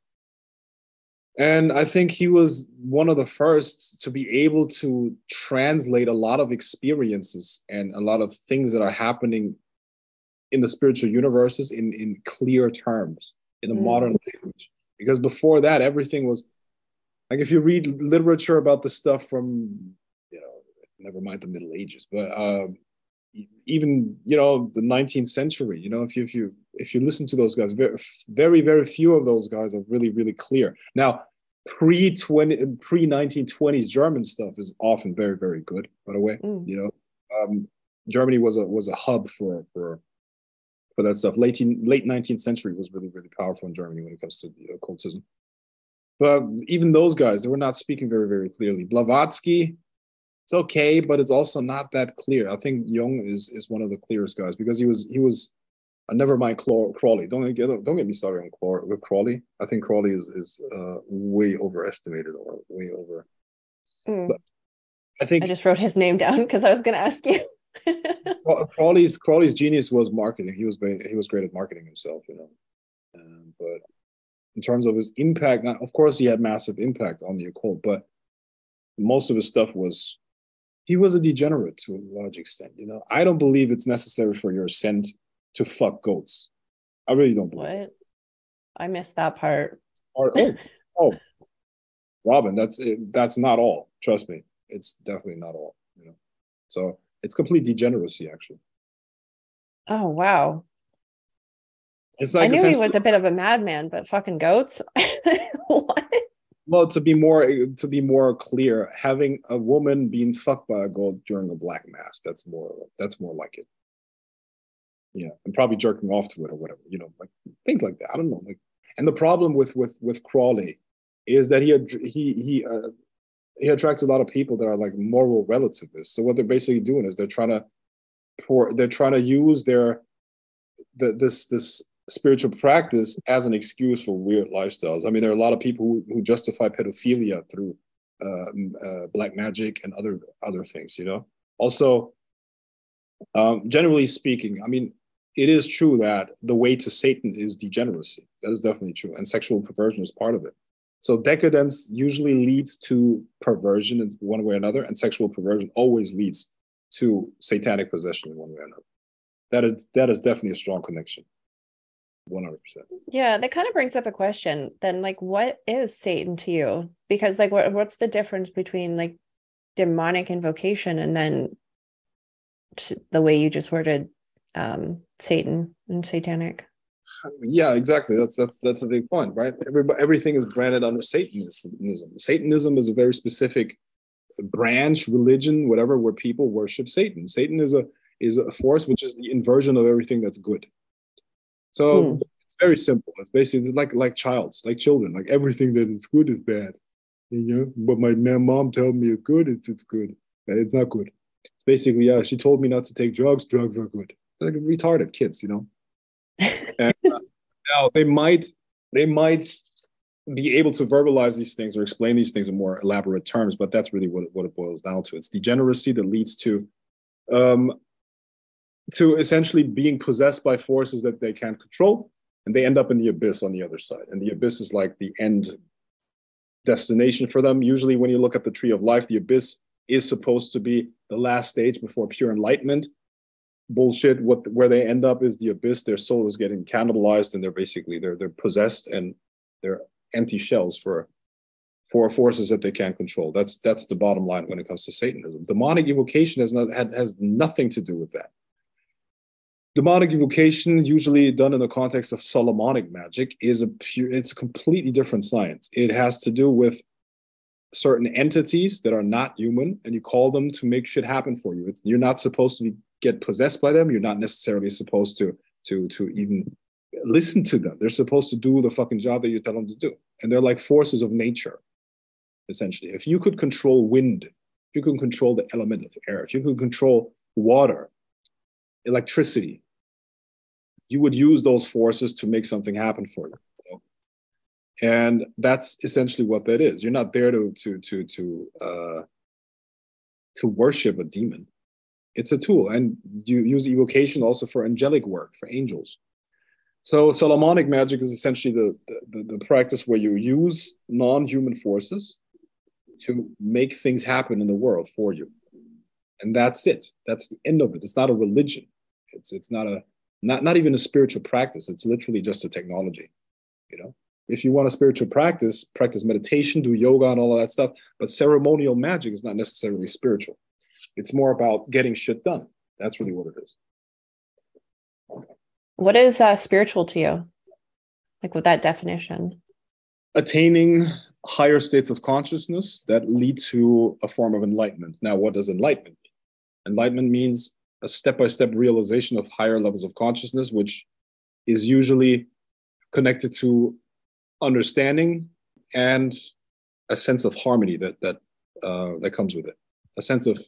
And I think he was one of the first to be able to translate a lot of experiences and a lot of things that are happening in the spiritual universes in, in clear terms, in a mm. modern language. Because before that, everything was like if you read literature about the stuff from you know never mind the middle ages but um even you know the 19th century you know if you if you if you listen to those guys very very very few of those guys are really really clear. Now pre 20 pre 1920s german stuff is often very very good by the way mm. you know. Um, germany was a was a hub for for for that stuff. Late late 19th century was really really powerful in germany when it comes to the occultism but even those guys they were not speaking very very clearly blavatsky it's okay, but it's also not that clear. I think Jung is is one of the clearest guys because he was he was. Uh, never mind Crowley. Don't get don't get me started on Craw- with Crowley. I think Crowley is is uh, way overestimated or way over. Mm. I think I just wrote his name down because I was going to ask you. Crowley's Crowley's genius was marketing. He was he was great at marketing himself, you know. Um, but in terms of his impact, not, of course, he had massive impact on the occult, but most of his stuff was he was a degenerate to a large extent. You know, I don't believe it's necessary for your ascent to fuck goats. I really don't believe. What? It. I missed that part. Or, oh, oh, Robyn, that's it, that's not all. Trust me, it's definitely not all. You know, so it's complete degeneracy, actually. Oh wow! It's like I knew he was a bit of a madman, but fucking goats. what? well to be more to be more clear having a woman being fucked by a goat during a black mass that's more that's more like it yeah and probably jerking off to it or whatever you know like think like that i don't know like and the problem with with with Crowley is that he he he uh, he attracts a lot of people that are like moral relativists so what they're basically doing is they're trying to pour they're trying to use their the, this this spiritual practice as an excuse for weird lifestyles. I mean, there are a lot of people who, who justify pedophilia through uh, uh, black magic and other other things. You know. Also, um, generally speaking, I mean, it is true that the way to Satan is degeneracy. That is definitely true, and sexual perversion is part of it. So decadence usually leads to perversion in one way or another, and sexual perversion always leads to satanic possession in one way or another. That is that is definitely a strong connection. 100%. Yeah, that kind of brings up a question then like what is Satan to you? Because like what what's the difference between like demonic invocation and then the way you just worded um Satan and satanic? Yeah, exactly. That's that's that's a big point, right? Everybody, everything is branded under Satanism. Satanism is a very specific branch, religion, whatever, where people worship Satan. Satan is a is a force which is the inversion of everything that's good. So mm. it's very simple. It's basically like like childs, like children. Like everything that is good is bad. You know, but my mom told me it's good if it's good. It's not good. It's basically, yeah, she told me not to take drugs. Drugs are good. Like retarded kids, you know. and, uh, now they might they might be able to verbalize these things or explain these things in more elaborate terms, but that's really what, what it boils down to. It's degeneracy that leads to um, to essentially being possessed by forces that they can't control and they end up in the abyss on the other side. And the abyss is like the end destination for them. Usually when you look at the tree of life the abyss is supposed to be the last stage before pure enlightenment. Bullshit what where they end up is the abyss. Their soul is getting cannibalized and they're basically they're they're possessed and they're empty shells for for forces that they can't control. That's that's the bottom line when it comes to satanism. Demonic evocation has not had, has nothing to do with that demonic evocation usually done in the context of solomonic magic is a pure it's a completely different science. It has to do with certain entities that are not human and you call them to make shit happen for you. It's, you're not supposed to be, get possessed by them. You're not necessarily supposed to to to even listen to them. They're supposed to do the fucking job that you tell them to do. And they're like forces of nature essentially. If you could control wind if you could control the element of air if you could control water electricity you would use those forces to make something happen for you. And that's essentially what that is. You're not there to to to to uh, to worship a demon. It's a tool, and you use evocation also for angelic work for angels. So Solomonic magic is essentially the, the, the practice where you use non-human forces to make things happen in the world for you. And that's it. That's the end of it. It's not a religion. It's it's not a not not even a spiritual practice it's literally just a technology you know if you want a spiritual practice practice meditation do yoga and all of that stuff but ceremonial magic is not necessarily spiritual it's more about getting shit done That's really what it is. What is uh, spiritual to you? Like with that definition? Attaining higher states of consciousness that lead to a form of enlightenment. Now, what does enlightenment mean? Enlightenment means a step by step realization of higher levels of consciousness, which is usually connected to understanding and a sense of harmony that that uh, that comes with it, a sense of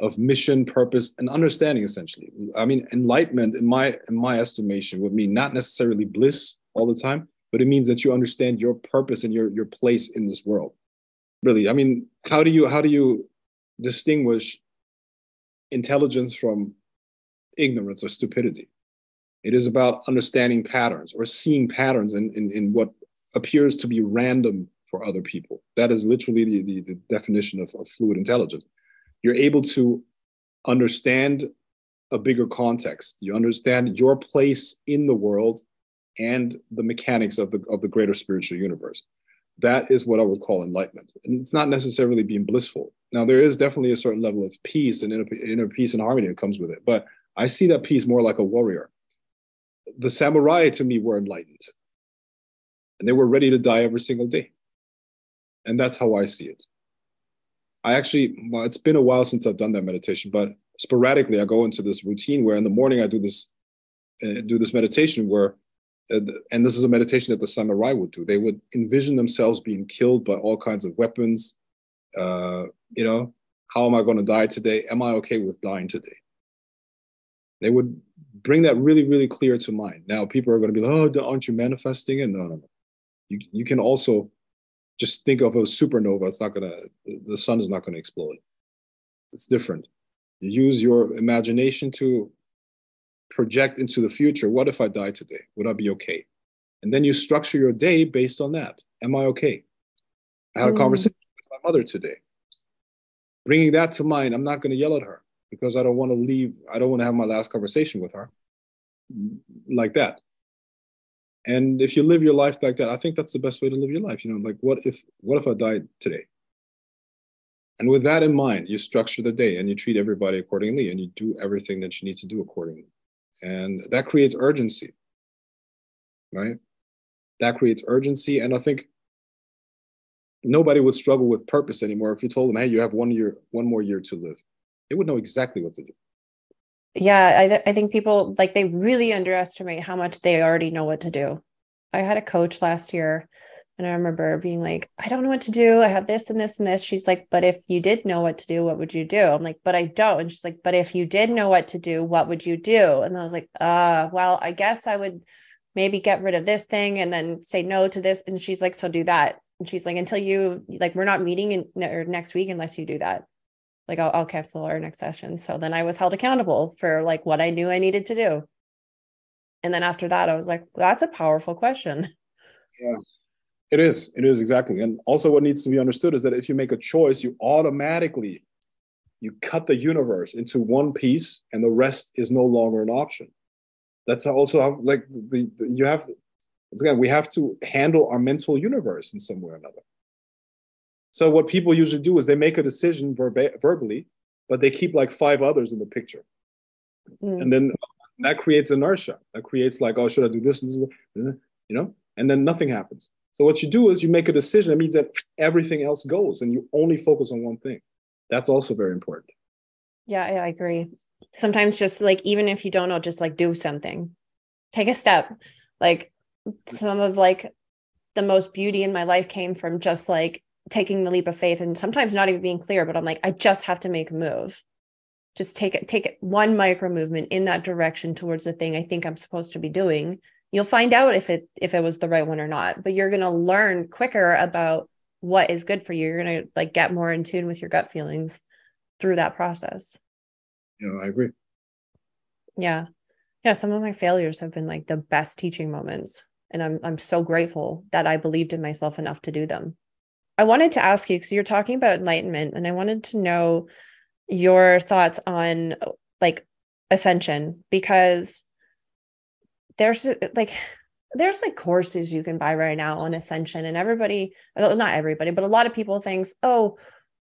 of mission, purpose, and understanding. Essentially, I mean, enlightenment, in my in my estimation, would mean not necessarily bliss all the time, but it means that you understand your purpose and your your place in this world. Really, I mean, how do you how do you distinguish intelligence from ignorance or stupidity? It is about understanding patterns or seeing patterns in, in, in what appears to be random for other people. That is literally the, the, the definition of, of fluid intelligence. You're able to understand a bigger context. You understand your place in the world and the mechanics of the of the greater spiritual universe. That is what I would call enlightenment. And it's not necessarily being blissful. Now there is definitely a certain level of peace and inner, inner peace and harmony that comes with it. But I see that peace more like a warrior. The samurai to me were enlightened. And they were ready to die every single day. And that's how I see it. I actually, well, it's been a while since I've done that meditation, but sporadically I go into this routine where in the morning I do this, uh, do this meditation where, and this is a meditation that the samurai would do. They would envision themselves being killed by all kinds of weapons. Uh, you know, how am I going to die today? Am I okay with dying today? They would bring that really, really clear to mind. Now, people are going to be like, oh, aren't you manifesting it? No, no, no. You, you can also just think of a supernova. It's not gonna, the sun is not gonna explode. It's different. You use your imagination to project into the future. What if I die today? Would I be okay? And then you structure your day based on that. Am I okay? I had a mm. conversation with my mother today. Bringing that to mind, I'm not going to yell at her because I don't want to leave. I don't want to have my last conversation with her like that and if you live your life like that i think that's the best way to live your life you know like what if what if i died today and with that in mind you structure the day and you treat everybody accordingly and you do everything that you need to do accordingly and that creates urgency right? That creates urgency and i think nobody would struggle with purpose anymore if you told them hey you have one year one more year to live. They would know exactly what to do. Yeah I, th- I think people like they really underestimate how much they already know what to do. I had a coach last year and i remember being like i don't know what to do. I have this and this and this. She's like but if you did know what to do what would you do? I'm like but i don't. And she's like but if you did know what to do what would you do? And i was like uh well i guess i would maybe get rid of this thing and then say no to this. And she's like so do that. And she's like until you like we're not meeting in or next week unless you do that. Like I'll, I'll cancel our next session. So then i was held accountable for like what i knew i needed to do. And then after that i was like that's a powerful question. Yeah it is it is exactly and also what needs to be understood is that if you make a choice you automatically you cut the universe into one piece and the rest is no longer an option that's also how like the, the you have again we have to handle our mental universe in some way or another so what people usually do is they make a decision verba- verbally, but they keep like five others in the picture, mm. and then that creates inertia. That creates like, oh, should I do this? And this? You know, and then nothing happens. So what you do is you make a decision. It means that everything else goes, and you only focus on one thing. That's also very important. Yeah, I agree. Sometimes just like even if you don't know, just like do something, take a step. Like some of like the most beauty in my life came from just like taking the leap of faith and sometimes not even being clear but i'm like i just have to make a move just take it take it one micro movement in that direction towards the thing i think i'm supposed to be doing you'll find out if it if it was the right one or not but you're going to learn quicker about what is good for you. You're going to like get more in tune with your gut feelings through that process. Yeah i agree. Yeah. Yeah some of my failures have been like the best teaching moments and i'm i'm so grateful that i believed in myself enough to do them. I wanted to ask you because you're talking about enlightenment, and I wanted to know your thoughts on like ascension because there's like there's like courses you can buy right now on ascension and everybody not everybody but a lot of people thinks oh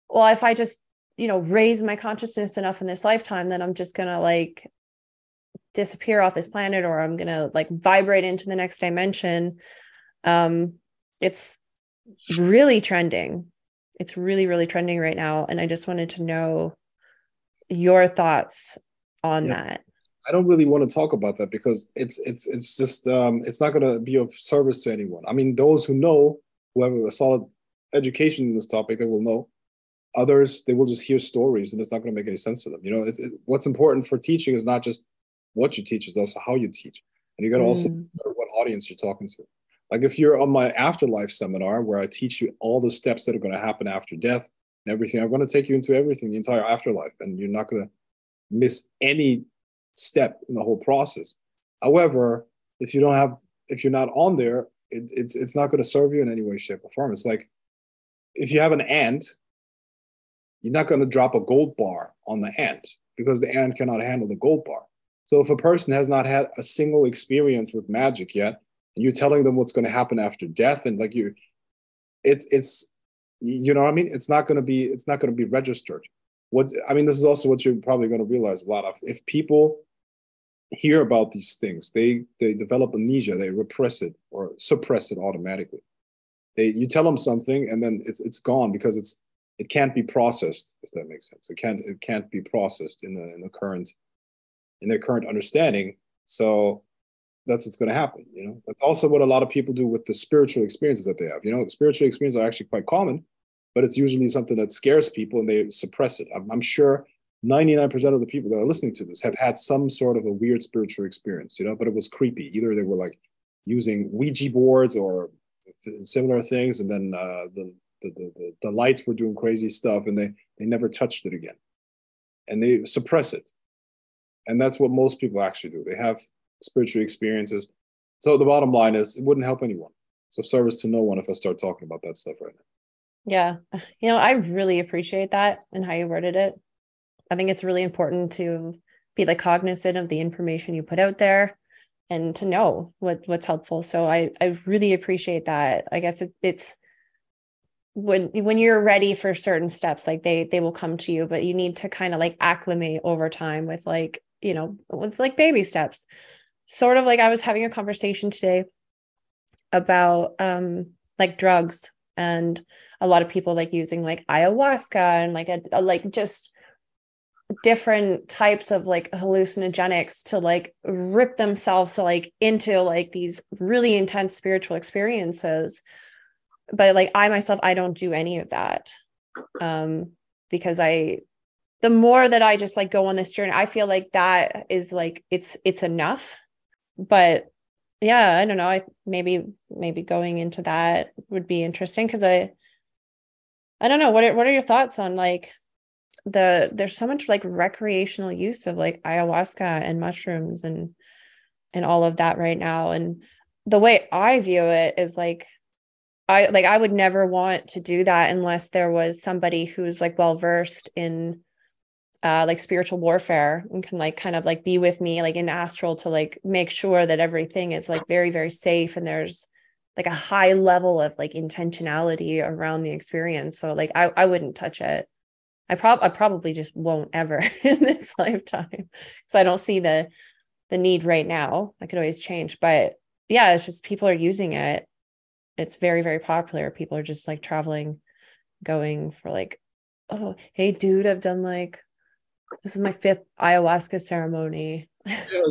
well if i just you know raise my consciousness enough in this lifetime then i'm just gonna like disappear off this planet or i'm gonna like vibrate into the next dimension. Um it's really trending. It's really really trending right now and i just wanted to know your thoughts on yeah. that i don't really want to talk about that because it's it's it's just um it's not going to be of service to anyone. I mean those who know who have a solid education in this topic they will know. Others they will just hear stories and it's not going to make any sense to them you know? It, what's important for teaching is not just what you teach is also how you teach. And you got to mm. also what audience you're talking to. Like if you're on my afterlife seminar where i teach you all the steps that are going to happen after death and everything i'm going to take you into everything the entire afterlife and you're not going to miss any step in the whole process however if you don't have if you're not on there it, it's it's not going to serve you in any way shape or form it's like if you have an ant you're not going to drop a gold bar on the ant because the ant cannot handle the gold bar. So if a person has not had a single experience with magic yet, and you're telling them what's going to happen after death, and like you, it's it's you know what I mean. It's not going to be it's not going to be registered. What I mean, this is also what you're probably going to realize a lot of. If people hear about these things, they they develop amnesia, they repress it or suppress it automatically. They you tell them something and then it's it's gone because it's it can't be processed if that makes sense. It can't it can't be processed in the in the current in their current understanding. So that's what's going to happen you know? That's also what a lot of people do with the spiritual experiences that they have. You know spiritual experiences are actually quite common but it's usually something that scares people and they suppress it i'm, I'm sure 99% of the people that are listening to this have had some sort of a weird spiritual experience you know but it was creepy either they were like using ouija boards or similar things and then uh, the the, the, the, the lights were doing crazy stuff and they, they never touched it again. And they suppress it. And that's what most people actually do. They have spiritual experiences. So the bottom line is it wouldn't help anyone. So service to no one if I start talking about that stuff right now. Yeah. You know, I really appreciate that and how you worded it. I think it's really important to be like cognizant of the information you put out there and to know what what's helpful. So I I really appreciate that. I guess it, it's when when you're ready for certain steps like they they will come to you but you need to kind of like acclimate over time with like you know with like baby steps sort of like i was having a conversation today about um like drugs and a lot of people like using like ayahuasca and like a, a like just different types of like hallucinogenics to like rip themselves to like into like these really intense spiritual experiences. But like i myself i don't do any of that um because i the more that i just like go on this journey i feel like that is like it's it's enough. But yeah i don't know. I maybe maybe going into that would be interesting because i i don't know. What are, what are your thoughts on like the there's so much like recreational use of like ayahuasca and mushrooms and and all of that right now. And the way i view it is like I like I would never want to do that unless there was somebody who's like well versed in uh like spiritual warfare and can like kind of like be with me like in astral to like make sure that everything is like very very safe and there's like a high level of like intentionality around the experience so like I I wouldn't touch it. I prob I probably just won't ever in this lifetime because I don't see the the need right now. I could always change, but yeah, it's just people are using it it's very very popular people are just like traveling going for like oh hey dude i've done like this is my fifth ayahuasca ceremony. Yeah,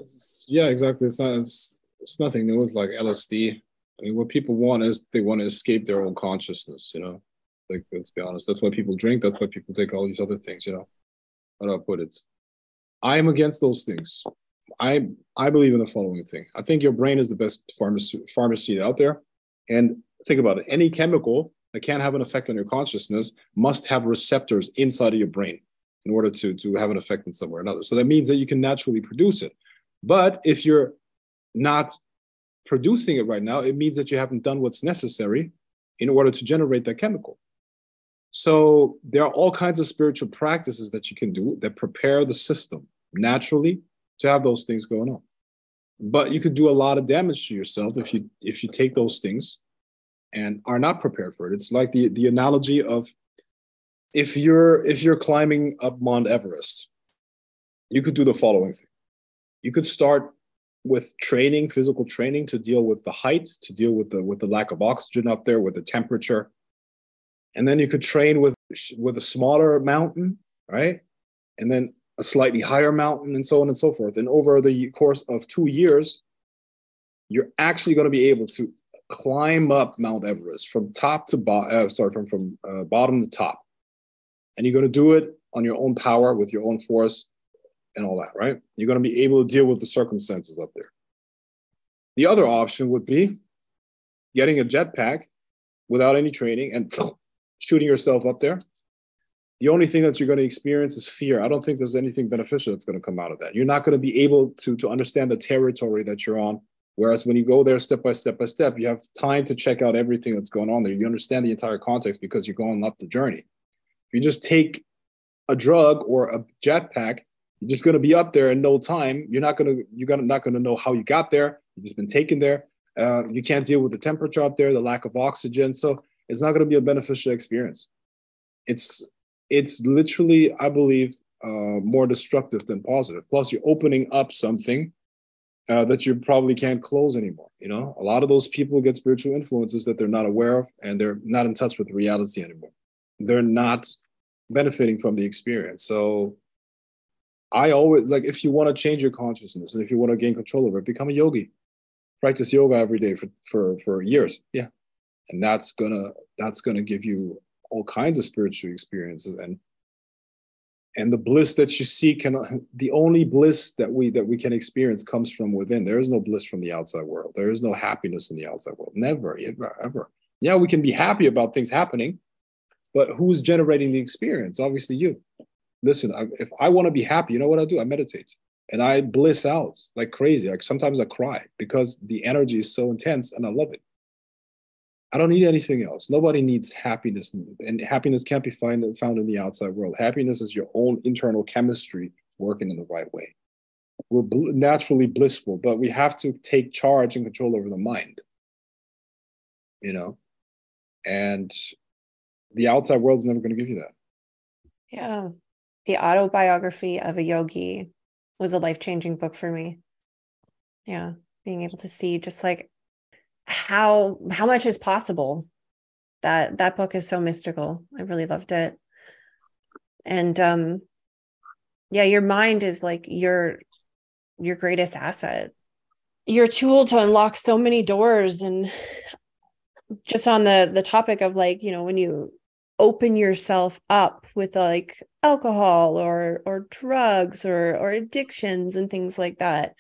yeah exactly. It's not it's, it's nothing new. It's like lsd i mean what people want is they want to escape their own consciousness you know? Like let's be honest. That's why people drink. That's why people take all these other things you know? How do i put it? I'm against those things. I i believe in the following thing. I think your brain is the best pharmacy pharmacy out there. And think about it. Any chemical that can have an effect on your consciousness must have receptors inside of your brain in order to, to have an effect in some way or another. So that means that you can naturally produce it. But if you're not producing it right now, it means that you haven't done what's necessary in order to generate that chemical. So there are all kinds of spiritual practices that you can do that prepare the system naturally to have those things going on but you could do a lot of damage to yourself if you if you take those things and are not prepared for it it's like the the analogy of if you're if you're climbing up Mount Everest, you could do the following thing. You could start with training, physical training to deal with the height, to deal with the with the lack of oxygen up there, with the temperature. And then you could train with with a smaller mountain, right? And then a slightly higher mountain and so on and so forth. And over the course of 2 years, you're actually going to be able to climb up Mount Everest from top to bottom, uh, sorry, from from uh, bottom to top, and you're going to do it on your own power with your own force and all that, right? You're going to be able to deal with the circumstances up there. The other option would be getting a jetpack without any training and shooting yourself up there. The only thing that you're going to experience is fear. I don't think there's anything beneficial that's going to come out of that. You're not going to be able to, to understand the territory that you're on. Whereas when you go there step by step by step, you have time to check out everything that's going on there. You understand the entire context because you're going up the journey. You just take a drug or a jetpack you're just going to be up there in no time. You're not going to you're gonna, not going to know how you got there. You've just been taken there. Uh, you can't deal with the temperature up there, the lack of oxygen. So it's not going to be a beneficial experience. It's it's literally, I believe, uh, more destructive than positive. Plus, you're opening up something uh, that you probably can't close anymore. You know, a lot of those people get spiritual influences that they're not aware of, and they're not in touch with reality anymore. They're not benefiting from the experience. So I always like if you want to change your consciousness and if you want to gain control over it, become a yogi. Practice yoga every day for for for years. Yeah. And that's gonna that's gonna give you all kinds of spiritual experiences and and the bliss that you see can the only bliss that we that we can experience comes from within there is no bliss from the outside world there is no happiness in the outside world never ever ever yeah we can be happy about things happening but who's generating the experience obviously you listen, I, if I want to be happy, you know what I do? I meditate and I bliss out like crazy. Like sometimes I cry because the energy is so intense and I love it. I don't need anything else. Nobody needs happiness, and happiness can't be find, found in the outside world. Happiness is your own internal chemistry working in the right way. We're bl- naturally blissful, but we have to take charge and control over the mind. You know, and the outside world is never going to give you that. Yeah, the autobiography of a yogi was a life-changing book for me. Yeah being able to see just like how how much is possible. That that book is so mystical. I really loved it. And um yeah your mind is like your your greatest asset. Your tool to unlock so many doors and just on the the topic of like you know when you open yourself up with like alcohol or or drugs or or addictions and things like that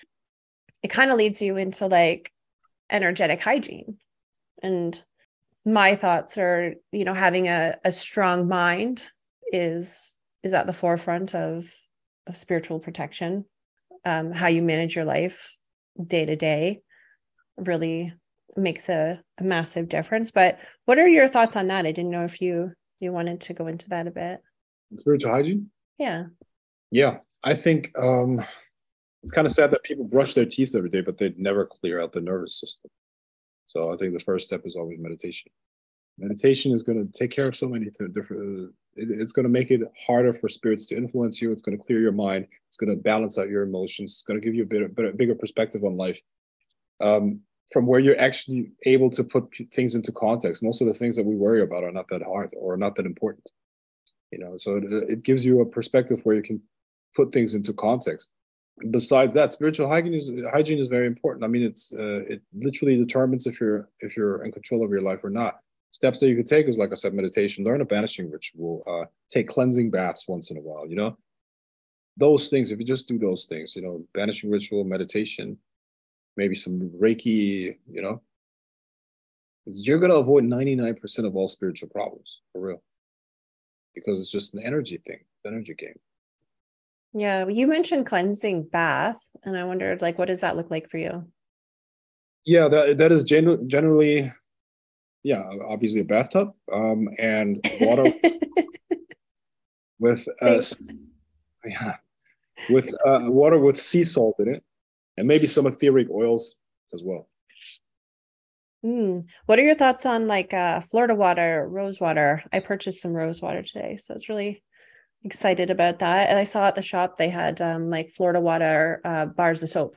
it kind of leads you into like energetic hygiene. And my thoughts are you know having a, a strong mind is is at the forefront of of spiritual protection. Um, how you manage your life day to day really makes a, a massive difference. But what are your thoughts on that? I didn't know if you you wanted to go into that a bit? Spiritual hygiene? Yeah. Yeah i think um it's kind of sad that people brush their teeth every day but they never clear out the nervous system. So i think the first step is always meditation. Meditation is going to take care of so many different it's going to make it harder for spirits to influence you it's going to clear your mind it's going to balance out your emotions it's going to give you a bit, a bigger perspective on life. Um, from where you're actually able to put things into context. Most of the things that we worry about are not that hard or not that important. You know, so it, gives you a perspective where you can put things into context. Besides that, spiritual hygiene is hygiene is very important. I mean, it's uh, it literally determines if you're if you're in control of your life or not. Steps that you could take is, like I said, meditation, learn a banishing ritual, uh, take cleansing baths once in a while. You know, those things. If you just do those things, you know, banishing ritual, meditation, maybe some Reiki, you know, you're going to avoid 99% of all spiritual problems for real because it's just an energy thing, it's an energy game. Yeah, you mentioned cleansing bath, and I wondered, like, what does that look like for you? Yeah, that that is gen- generally, yeah, obviously a bathtub, um, and water with uh, yeah, with uh, water with sea salt in it, and maybe some etheric oils as well. Mm. What are your thoughts on like uh, Florida water, rose water? I purchased some rose water today, so I was really excited about that. And I saw at the shop they had um, like Florida water uh, bars of soap,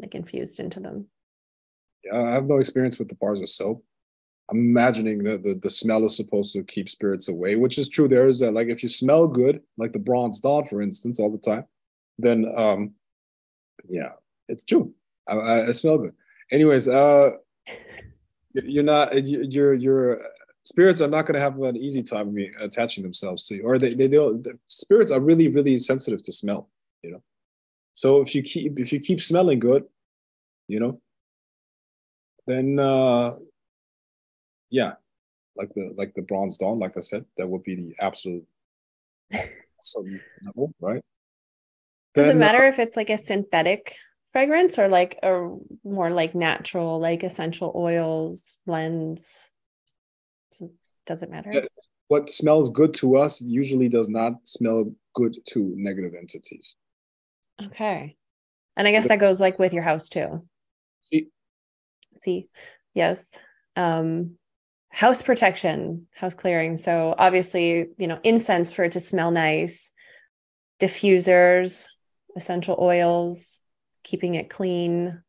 like infused into them. Yeah, I have no experience with the bars of soap. I'm imagining that the, the smell is supposed to keep spirits away, which is true. There is that, like, if you smell good, like the bronze dawn, for instance, all the time, then, um, yeah, it's true. I, I, I smell good. Anyways, uh, you're not, you're, you're, spirits are not going to have an easy time attaching themselves to you, or they, they don't. Spirits are really, really sensitive to smell, you know. So if you keep, if you keep smelling good, you know, then uh yeah, like the like the bronze dawn, like I said, that would be the absolute level, right? Does then, it matter uh, if it's like a synthetic fragrance or like a more like natural, like essential oils, blends? Does it matter? What smells good to us usually does not smell good to negative entities. Okay. And I guess that goes like with your house too. See, see, yes. Um, house protection, house clearing. So obviously, you know, incense for it to smell nice, diffusers, essential oils, keeping it clean,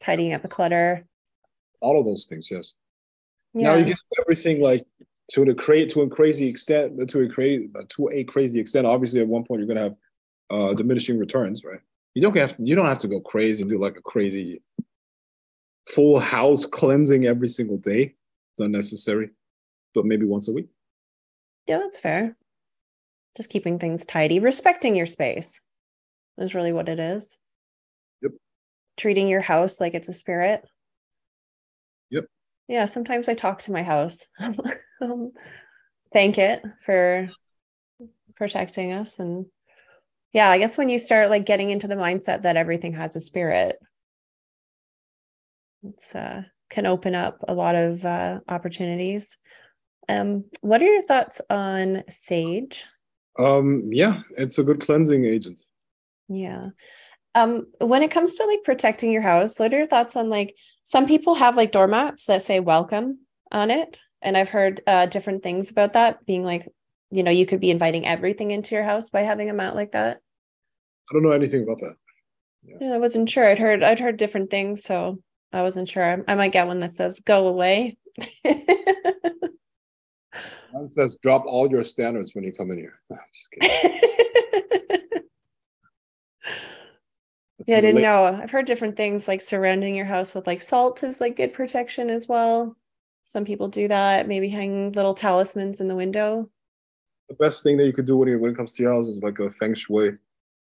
tidying up the clutter. All of those things, yes. Yeah. Now you can do everything like to the create to a crazy extent, to a crazy to a crazy extent. Obviously, at one point you're gonna have uh, diminishing returns, right? You don't have to. You don't have to go crazy and do like a crazy full house cleansing every single day it's unnecessary, but maybe once a week. Yeah, that's fair. Just keeping things tidy, respecting your space is really what it is. Treating your house like it's a spirit. Yep. Yeah, sometimes I talk to my house. um, thank it for protecting us and yeah, I guess when you start like getting into the mindset that everything has a spirit, it's uh can open up a lot of uh, opportunities. Um, what are your thoughts on sage? Um, yeah, it's a good cleansing agent. Yeah. Um, when it comes to like protecting your house, what are your thoughts on like some people have like doormats that say welcome on it? And I've heard uh, different things about that being like, you know, you could be inviting everything into your house by having a mat like that. I don't know anything about that. Yeah. yeah, I wasn't sure. I'd heard I'd heard different things, so I wasn't sure. I might get one that says "Go away." One says "Drop all your standards when you come in here." yeah, I didn't know. I've heard different things like surrounding your house with like salt is like good protection as well. Some people do that. Maybe hang little talismans in the window. The best thing that you could do when, you, when it comes to your house is like a feng shui,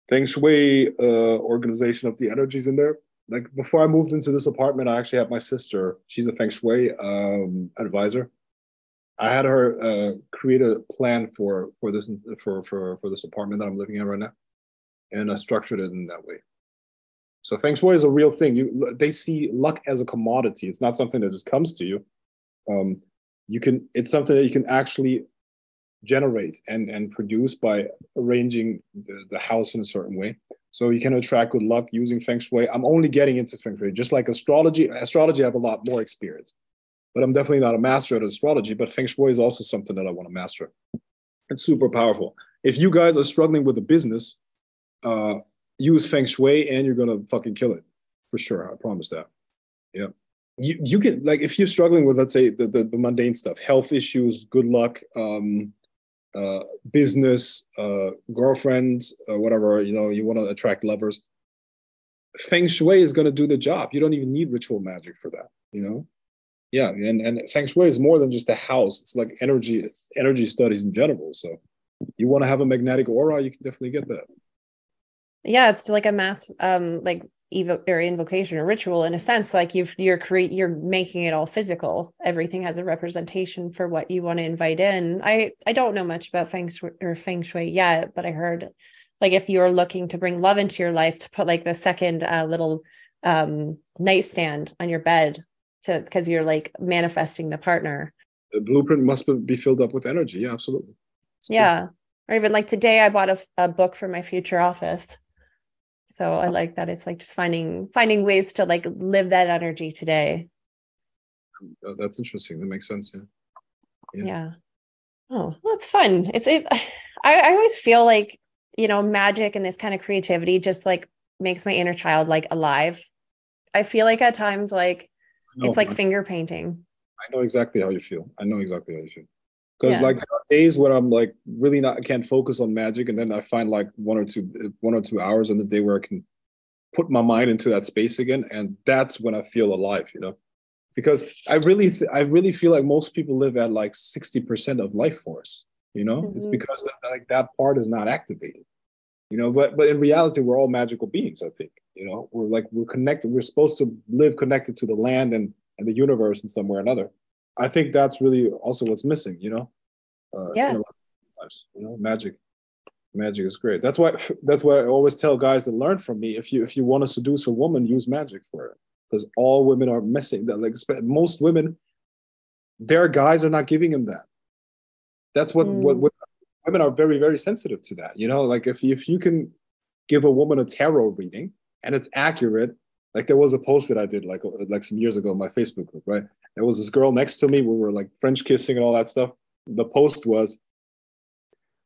feng shui uh, organization of the energies in there like before I moved into this apartment, I actually had my sister. She's a feng shui um, advisor. I had her uh, create a plan for for this for for for this apartment that I'm living in right now, and I structured it in that way. So feng shui is a real thing. You they see luck as a commodity. It's not something that just comes to you. Um, you can. It's something that you can actually generate and and produce by arranging the, the house in a certain way so you can attract good luck using feng shui i'm only getting into feng shui just like astrology astrology i have a lot more experience but i'm definitely not a master at astrology but feng shui is also something that i want to master it's super powerful if you guys are struggling with a business uh use feng shui and you're gonna fucking kill it for sure i promise that yeah you, you can like if you're struggling with let's say the, the, the mundane stuff health issues good luck um uh, business, uh, girlfriend, uh, whatever, you know, you want to attract lovers. Feng Shui is going to do the job. You don't even need ritual magic for that, you know? Yeah, and, and Feng Shui is more than just a house. It's like energy energy studies in general. So you want to have a magnetic aura, you can definitely get that. Yeah, it's like a mass um like evo- or invocation or ritual in a sense like you've you're create you're making it all physical. Everything has a representation for what you want to invite in. I i don't know much about feng shui or feng shui yet but i heard like if you're looking to bring love into your life to put like the second uh, little um nightstand on your bed to because you're like manifesting the partner. The blueprint must be filled up with energy. Yeah absolutely. It's yeah. Cool. or even like today i bought a, a book for my future office so i like that it's like just finding finding ways to like live that energy today Uh, that's interesting. That makes sense. Yeah. Yeah. yeah. Oh, well, it's fun. It's it, I, I always feel like, you know, magic and this kind of creativity just like makes my inner child like alive. I feel like at times like it's like finger painting. I know exactly how you feel. I know exactly how you feel. Because yeah. like days when I'm like really not I can't focus on magic, and then I find like one or two one or two hours in the day where I can put my mind into that space again, and that's when I feel alive. You know because I really th- I really feel like most people live at like 60% of life force you know mm-hmm. it's because that, like that part is not activated you know but but in reality we're all magical beings I think you know we're like we're connected we're supposed to live connected to the land and and the universe in some way or another I think that's really also what's missing you know uh, yeah lives, you know magic magic is great that's why that's why I always tell guys that learn from me if you if you want to seduce a woman use magic for it because all women are missing that. Like most women, their guys are not giving them that. That's what mm. what women are very very sensitive to that. You know, like if if you can give a woman a tarot reading and it's accurate, like there was a post that I did like uh, like some years ago in my Facebook group, right? There was this girl next to me. We were like French kissing and all that stuff. The post was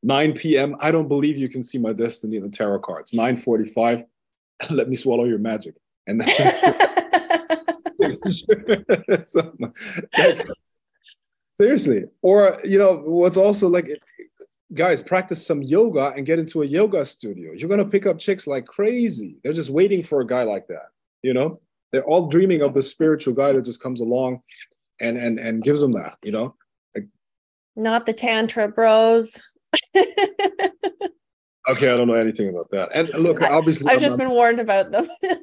9 p.m. I don't believe you can see my destiny in the tarot cards. 9:45. Let me swallow your magic. And that's so, like, seriously. Or, you know, what's also like, guys, practice some yoga and get into a yoga studio. You're to pick up chicks like crazy. They're just waiting for a guy like that, you know? They're all dreaming of the spiritual guy that just comes along and and and gives them that, you know? Like, Not the tantra bros. okay, I don't know anything about that. And look, obviously, I've just been warned about them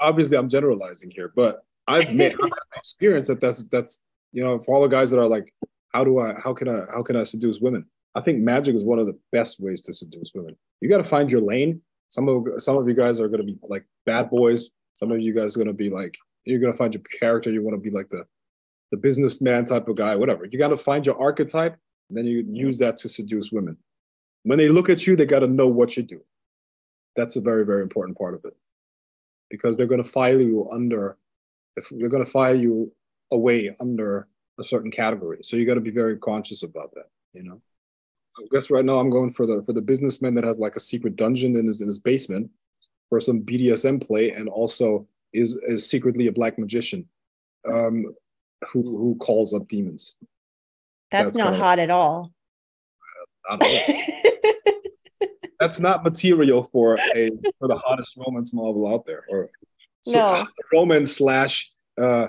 obviously I'm generalizing here, but I've made experience that that's that's you know for all the guys that are like, how do I how can I how can I seduce women? I think magic is one of the best ways to seduce women. You got to find your lane. Some of some of you guys are going to be like bad boys. Some of you guys are going to be like you're going to find your character. You want to be like the the businessman type of guy, whatever. You got to find your archetype, and then you use that to seduce women. When they look at you, they got to know what you do. That's a very very important part of it because they're going to file you under if they're going to file you away under a certain category so you got to be very conscious about that you know i guess right now i'm going for the for the businessman that has like a secret dungeon in his in his basement for some bdsm play and also is is secretly a black magician um who who calls up demons that's, that's not hot at all, that's not material for a for the hottest romance novel out there, or so, no. romance slash uh,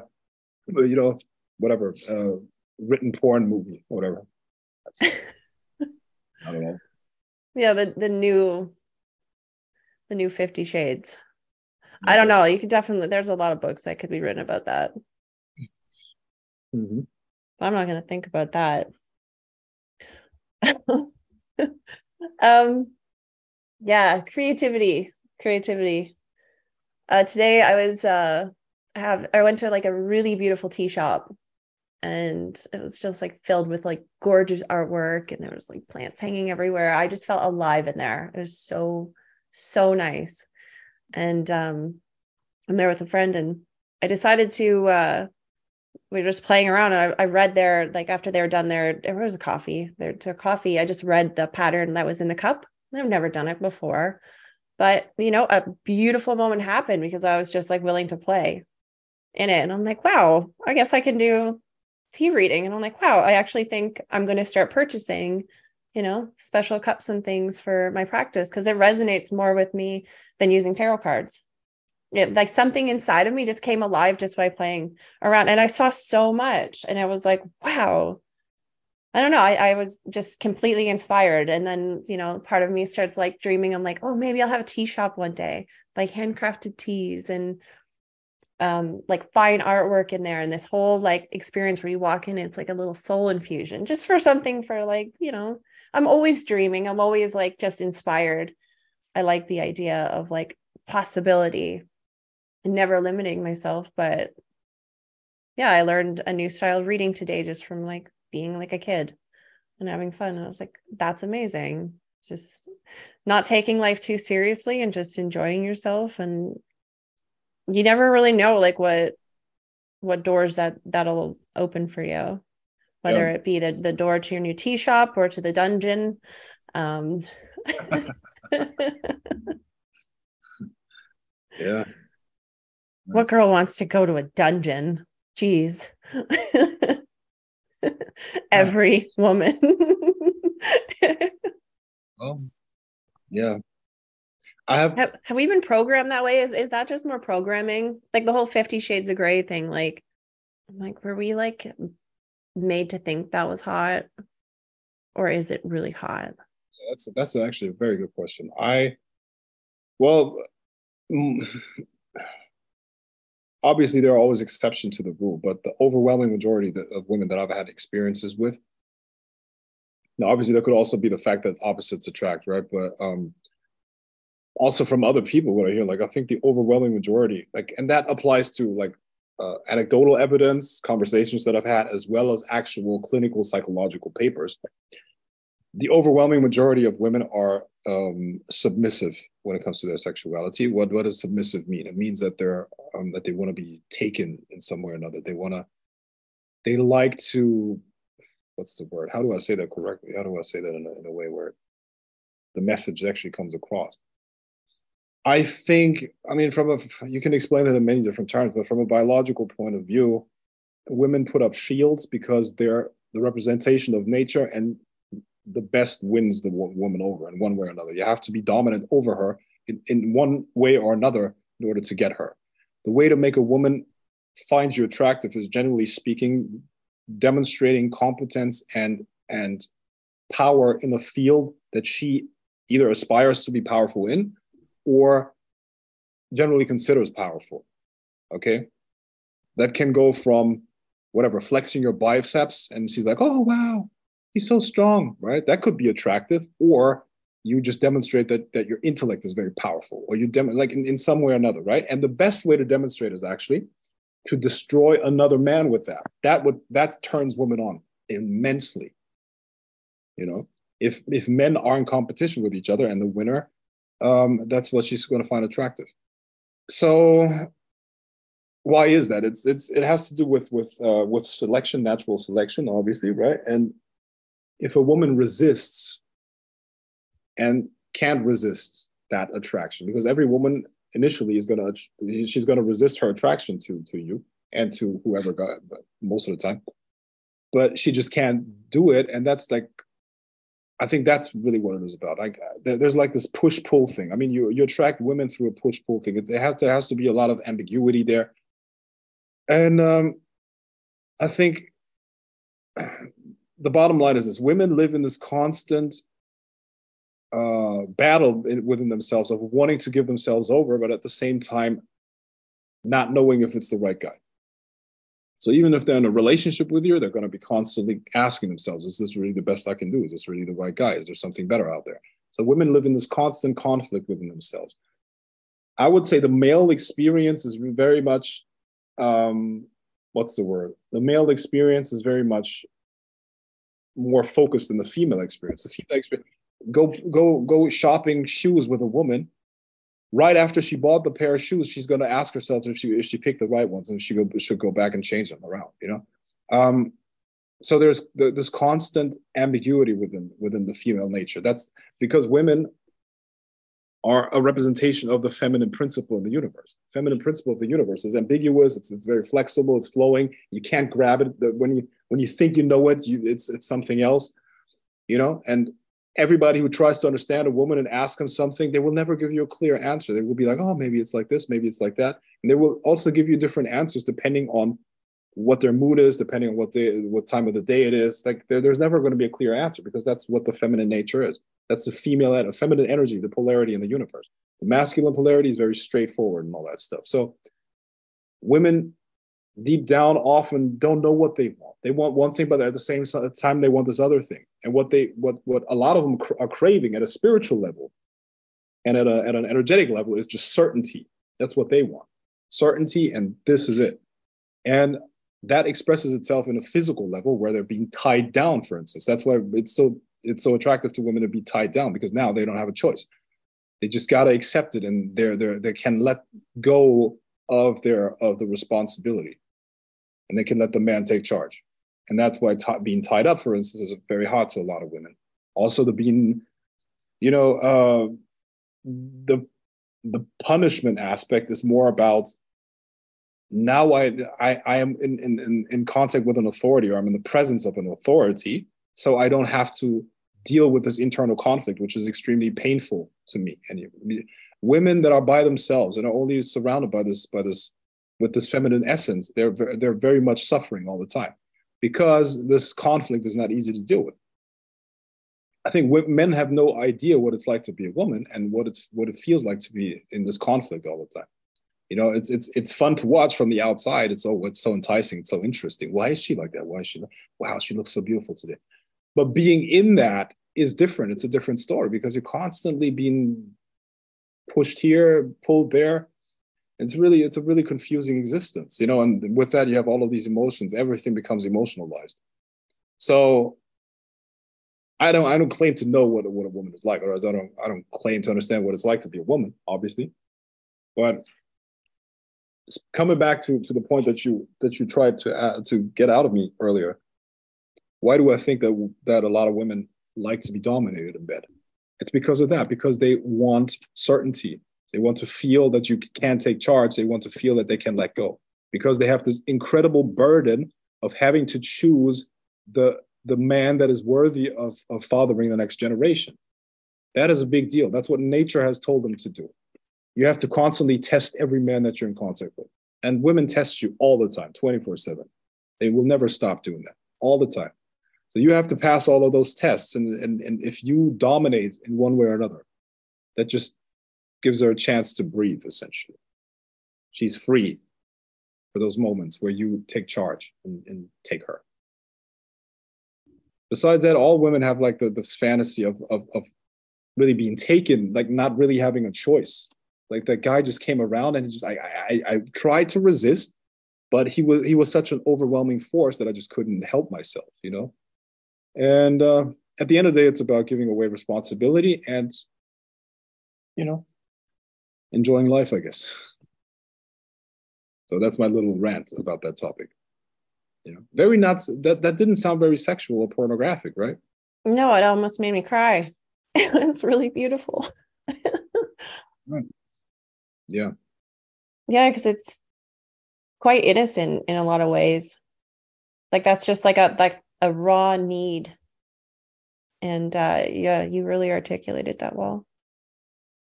you know whatever uh, written porn movie, whatever. I don't know. Yeah, the the new the new Fifty Shades. I don't know. You could definitely. There's a lot of books that could be written about that. Mm-hmm. I'm not going to think about that. um, yeah creativity creativity uh today i was uh I have i went to like a really beautiful tea shop and it was just like filled with like gorgeous artwork and there was like plants hanging everywhere. I just felt alive in there. It was so so nice. And um i'm there with a friend and i decided to uh we were just playing around and I, I read their like after they were done there there was a coffee their, their coffee. I just read the pattern that was in the cup. I've never done it before. But, you know, a beautiful moment happened because I was just like willing to play in it. And I'm like, wow, I guess I can do tea reading. And I'm like, wow, I actually think I'm going to start purchasing, you know, special cups and things for my practice because it resonates more with me than using tarot cards. It, like something inside of me just came alive just by playing around. And I saw so much. And I was like, wow, I don't know. I, I was just completely inspired. And then, you know, part of me starts like dreaming. I'm like, oh, maybe I'll have a tea shop one day, like handcrafted teas and um like fine artwork in there and this whole like experience where you walk in it's like a little soul infusion just for something for like you know i'm always dreaming i'm always like just inspired i like the idea of like possibility and never limiting myself but yeah i learned a new style of reading today just from like being like a kid and having fun. And I was like, that's amazing. Just not taking life too seriously and just enjoying yourself. And you never really know like what what doors that that'll open for you whether yeah. it be the, the door to your new tea shop or to the dungeon um yeah. What girl wants to go to a dungeon? Jeez. Every woman. Oh yeah I have, have have we been programmed that way? Is is that just more programming? Like the whole Fifty Shades of Grey thing. Like, like were we like made to think that was hot, or is it really hot? That's that's actually a very good question. I, well, mm, obviously there are always exceptions to the rule, but the overwhelming majority of women that I've had experiences with. Now, obviously, there could also be the fact that opposites attract, right? But um, also from other people what I hear, like I think the overwhelming majority, like, and that applies to like uh, anecdotal evidence, conversations that I've had, as well as actual clinical psychological papers. The overwhelming majority of women are um, submissive when it comes to their sexuality. What what does submissive mean? It means that they're um, that they want to be taken in some way or another. They want to. They like to. What's the word? How do I say that correctly? How do I say that in a, in a way where the message actually comes across? I think, I mean, from a, you can explain it in many different terms, but from a biological point of view, women put up shields because they're the representation of nature and the best wins the woman over in one way or another. You have to be dominant over her in, in one way or another in order to get her. The way to make a woman find you attractive is generally speaking, demonstrating competence and, and power in a field that she either aspires to be powerful in or generally considers powerful. Okay. That can go from whatever, flexing your biceps, and she's like, oh, wow, he's so strong, right? That could be attractive. Or you just demonstrate that, that your intellect is very powerful, or you dem- like in, in some way or another, right? And the best way to demonstrate is actually to destroy another man with that. That would that turns women on immensely. You know, if if men are in competition with each other and the winner um, that's what she's going to find attractive. So why is that? It's it's it has to do with with uh, with selection, natural selection, obviously, right? And if a woman resists and can't resist that attraction, because every woman initially is gonna she's gonna resist her attraction to to you and to whoever got most of the time, but she just can't do it, and that's like I think that's really what it is about. Like there's like this push pull thing. I mean, you you attract women through a push pull thing. It, it has to has to be a lot of ambiguity there, and um, I think the bottom line is this: women live in this constant uh, battle within themselves of wanting to give themselves over, but at the same time, not knowing if it's the right guy. So even if they're in a relationship with you, they're going to be constantly asking themselves, is this really the best I can do? Is this really the right guy? Is there something better out there? So women live in this constant conflict within themselves. I would say the male experience is very much, um, what's the word? The male experience is very much more focused than the female experience. The female experience, go go go shopping shoes with a woman right after she bought the pair of shoes, she's going to ask herself if she if she picked the right ones and she go, should go back and change them around. You know, um, so there's the, this constant ambiguity within within the female nature. That's because women are a representation of the feminine principle in the universe. Feminine principle of the universe is ambiguous. It's, it's very flexible. It's flowing. You can't grab it. When you when you think you know it, you, it's it's something else. You know, and everybody who tries to understand a woman and ask them something, they will never give you a clear answer. They will be like, oh, maybe it's like this, maybe it's like that. And they will also give you different answers depending on what their mood is, depending on what day, what time of the day it is. Like there, there's never going to be a clear answer because that's what the feminine nature is. That's the female, a feminine energy, the polarity in the universe. The masculine polarity is very straightforward and all that stuff. So women deep down often don't know what they want. They want one thing, but at the same time they want this other thing. And what they what what a lot of them are craving at a spiritual level and at, a, at an energetic level is just certainty. That's what they want. Certainty, and this is it. And that expresses itself in a physical level where they're being tied down, for instance. That's why it's so it's so attractive to women to be tied down because now they don't have a choice. They just gotta accept it and they're, they're they can let go of their of the responsibility and they can let the man take charge. And that's why t- being tied up, for instance, is very hard to a lot of women. Also, the being, you know, uh, the the punishment aspect is more about now I I, I am in, in in contact with an authority or I'm in the presence of an authority, so I don't have to deal with this internal conflict, which is extremely painful to me. And women that are by themselves and are only surrounded by this by this with this feminine essence, they're they're very much suffering all the time because this conflict is not easy to deal with. I think men have no idea what it's like to be a woman and what it's what it feels like to be in this conflict all the time. You know, it's it's it's fun to watch from the outside. It's oh, it's so enticing, it's so interesting. Why is she like that? Why is she? Like, Wow, she looks so beautiful today. But being in that is different. It's a different story because you're constantly being pushed here, pulled there it's really it's a really confusing existence you know and with that you have all of these emotions everything becomes emotionalized. So i don't i don't claim to know what, what a woman is like or i don't i don't claim to understand what it's like to be a woman obviously. But coming back to, to the point that you that you tried to uh, to get out of me earlier why do i think that that a lot of women like to be dominated in bed? It's because of that because they want certainty they want to feel that you can take charge. They want to feel that they can let go because they have this incredible burden of having to choose the, the man that is worthy of, of fathering the next generation. That is a big deal. That's what nature has told them to do. You have to constantly test every man that you're in contact with. And women test you all the time, 24 7. They will never stop doing that all the time. So you have to pass all of those tests. And, and, and if you dominate in one way or another, that just gives her a chance to breathe, essentially. She's free for those moments where you take charge and, and take her. Besides that, all women have like the, this fantasy of, of, of really being taken, like not really having a choice. Like that guy just came around and he just I, I I tried to resist, but he was he was such an overwhelming force that I just couldn't help myself, you know. And uh, at the end of the day, it's about giving away responsibility and, you know, enjoying life, I guess. So that's my little rant about that topic. You know, very nuts. That that didn't sound very sexual or pornographic, right? No, it almost made me cry. It was really beautiful. right. Yeah. Yeah, because it's quite innocent in a lot of ways. Like that's just like a like a raw need. And uh yeah, you really articulated that well.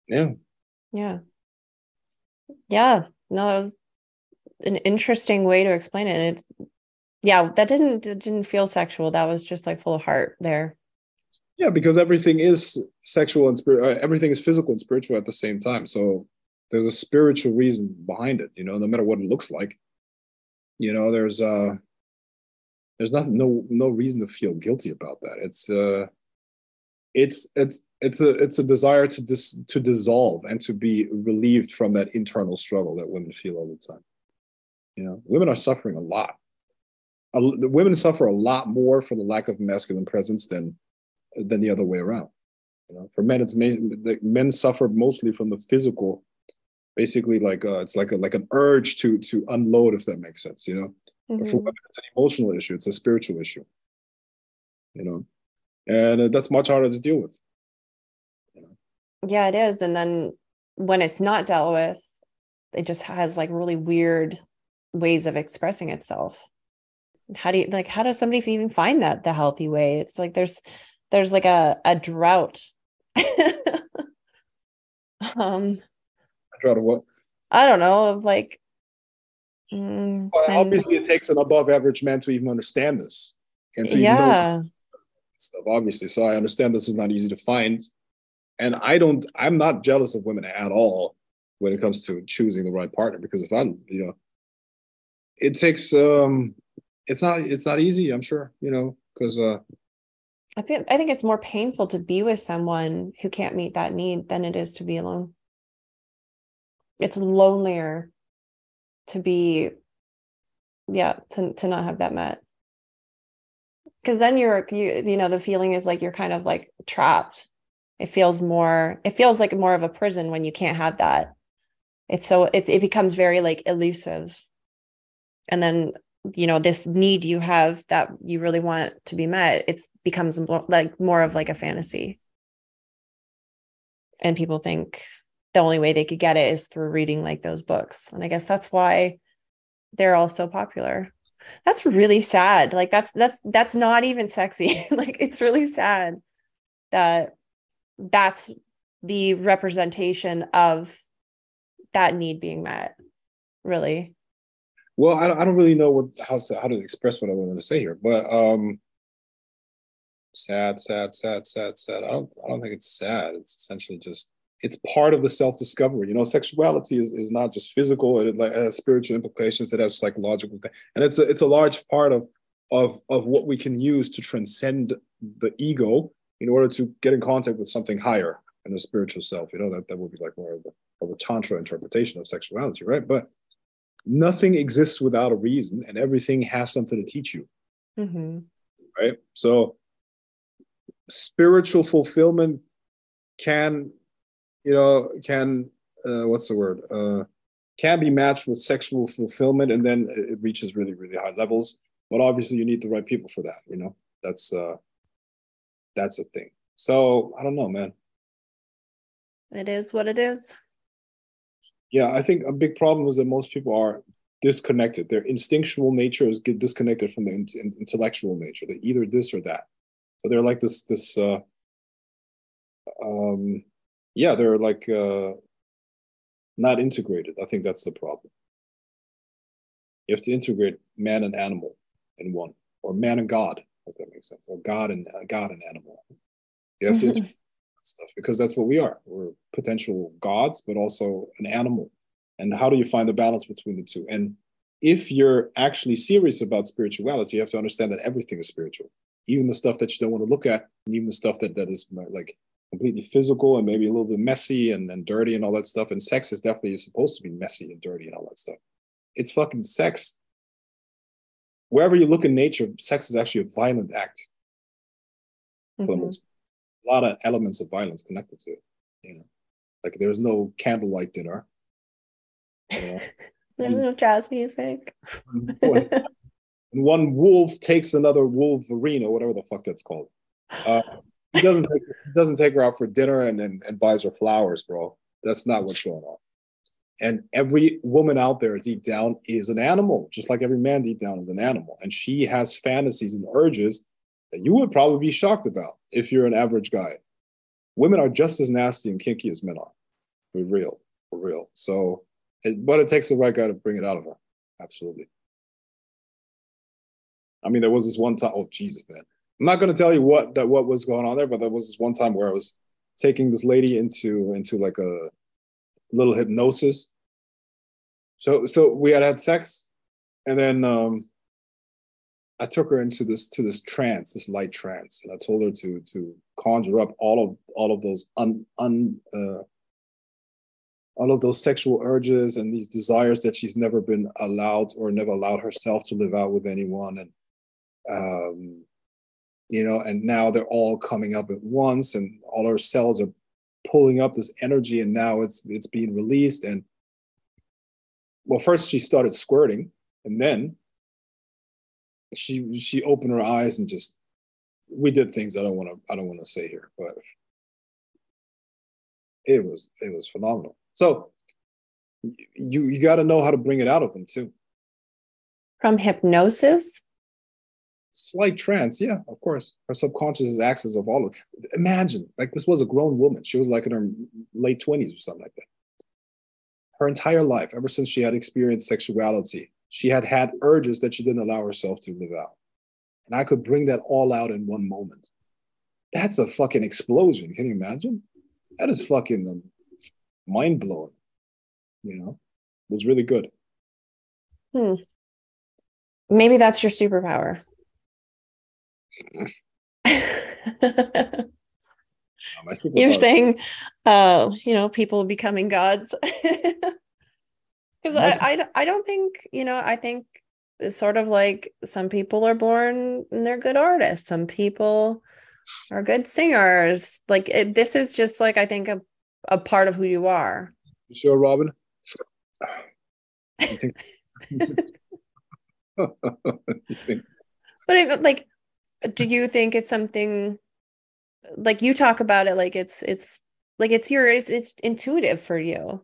Yeah. Yeah. Yeah. No, that was an interesting way to explain it. and it yeah, that didn't it didn't feel sexual. That was just like full of heart there. Yeah, because everything is sexual and spirit. Uh, everything is physical and spiritual at the same time. So there's a spiritual reason behind it. You know, no matter what it looks like. You know, there's uh, there's nothing, no no reason to feel guilty about that. It's uh, it's it's it's a it's a desire to dis, to dissolve and to be relieved from that internal struggle that women feel all the time. You know, women are suffering a lot. A, women suffer a lot more for the lack of masculine presence than than the other way around. You know, for men, it's the men suffer mostly from the physical, basically like uh, it's like a like an urge to to unload, if that makes sense. You know, mm-hmm. for women, it's an emotional issue. It's a spiritual issue. You know, and uh, that's much harder to deal with. Yeah it is. And then when it's not dealt with it just has like really weird ways of expressing itself. How do you like how does somebody even find that the healthy way? It's like there's there's like a a drought. Um a drought of what? I don't know of like mm, well, obviously it takes an above average man to even understand this and to yeah stuff obviously. So i understand this is not easy to find. And i don't i'm not jealous of women at all when it comes to choosing the right partner because if i'm you know it takes um it's not it's not easy i'm sure you know because uh i think i think it's more painful to be with someone who can't meet that need than it is to be alone. It's lonelier to be yeah to, to not have that met because then you're you you know the feeling is like you're kind of like trapped. It feels more it feels like more of a prison when you can't have that. It's so it, it becomes very like elusive. And then you know this need you have that you really want to be met it's becomes more, like more of like a fantasy. And people think the only way they could get it is through reading like those books. And i guess that's why they're all so popular that's really sad. Like that's that's that's not even sexy. Like it's really sad that that's the representation of that need being met really. Well i, I don't really know what how to how to express what i wanted to say here but um sad sad sad sad sad. I don't i don't think it's sad. It's essentially just it's part of the self-discovery. You know sexuality is, is not just physical it, has spiritual implications it has psychological and it's a, it's a large part of of of what we can use to transcend the ego in order to get in contact with something higher and the spiritual self. You know that that would be like more of the, of the tantra interpretation of sexuality right? But nothing exists without a reason and everything has something to teach you. Mm-hmm. right? So spiritual fulfillment can you know can uh, what's the word? Uh, can be matched with sexual fulfillment and then it reaches really really high levels. But obviously you need the right people for that you know? That's uh that's a thing. So i don't know man. It is what it is. Yeah i think a big problem is that most people are disconnected. Their instinctual nature is get disconnected from the in- intellectual nature. They're either this or that. So they're like this this uh um yeah they're like uh not integrated. I think that's the problem. You have to integrate man and animal in one or man and god if that makes sense or god and uh, god and animal. You have to integrate stuff because that's what we are. We're potential gods but also an animal. And how do you find the balance between the two? And if you're actually serious about spirituality you have to understand that everything is spiritual. Even the stuff that you don't want to look at, and even the stuff that that is like completely physical and maybe a little bit messy and, and dirty and all that stuff. And sex is definitely supposed to be messy and dirty and all that stuff. It's fucking sex. Wherever you look in nature, sex is actually a violent act. Mm-hmm. A lot of elements of violence connected to it. You know, like there's no candlelight dinner. You know? there's no jazz music. and one wolf takes another wolverine or whatever the fuck that's called. Uh, he doesn't take he doesn't take her out for dinner and, and and buys her flowers, bro. That's not what's going on. And every woman out there deep down is an animal, just like every man deep down is an animal. And she has fantasies and urges that you would probably be shocked about if you're an average guy. Women are just as nasty and kinky as men are. For real, for real. So, it, but it takes the right guy to bring it out of her. Absolutely. I mean, there was this one time. Oh Jesus, man! I'm not going to tell you what that what was going on there, but there was this one time where I was taking this lady into into like a little hypnosis. So so we had had sex, and then um, I took her into this to this trance, this light trance, and I told her to to conjure up all of all of those un un uh, all of those sexual urges and these desires that she's never been allowed or never allowed herself to live out with anyone and um, you know, and now they're all coming up at once, and all our cells are pulling up this energy, and now it's it's being released. And well, first she started squirting, and then she she opened her eyes and just we did things I don't want to I don't want to say here, but it was it was phenomenal. So you you got to know how to bring it out of them too. From hypnosis slight trance yeah of course her subconscious is access of all of it imagine like this was a grown woman. She was like in her late 20s or something like that. Her entire life ever since she had experienced sexuality she had had urges that she didn't allow herself to live out. And i could bring that all out in one moment. That's a fucking explosion. Can you imagine? That is fucking um, mind-blowing you know? It was really good. Hmm. Maybe that's your superpower You're saying, uh, you know, people becoming gods. Because I, I, I don't think, you know, I think it's sort of like some people are born and they're good artists. Some people are good singers. Like it, this is just like, I think a, a part of who you are. You sure, Robyn? But it, like, do you think it's something like you talk about it like it's it's like it's your it's it's intuitive for you.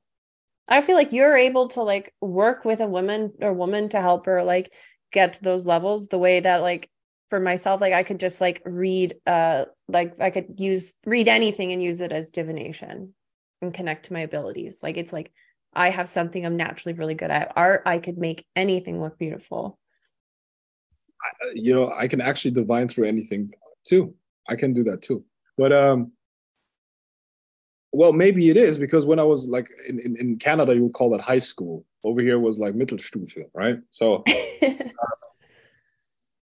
I feel like you're able to like work with a woman or woman to help her like get to those levels the way that like for myself like I could just like read uh like I could use read anything and use it as divination and connect to my abilities. Like it's like I have something I'm naturally really good at. Art I could make anything look beautiful. You know, I can actually divine through anything too. I can do that too. But um, well, maybe it is because when I was like in, in, in Canada, you would call that high school. Over here was like Mittelstufe, right? So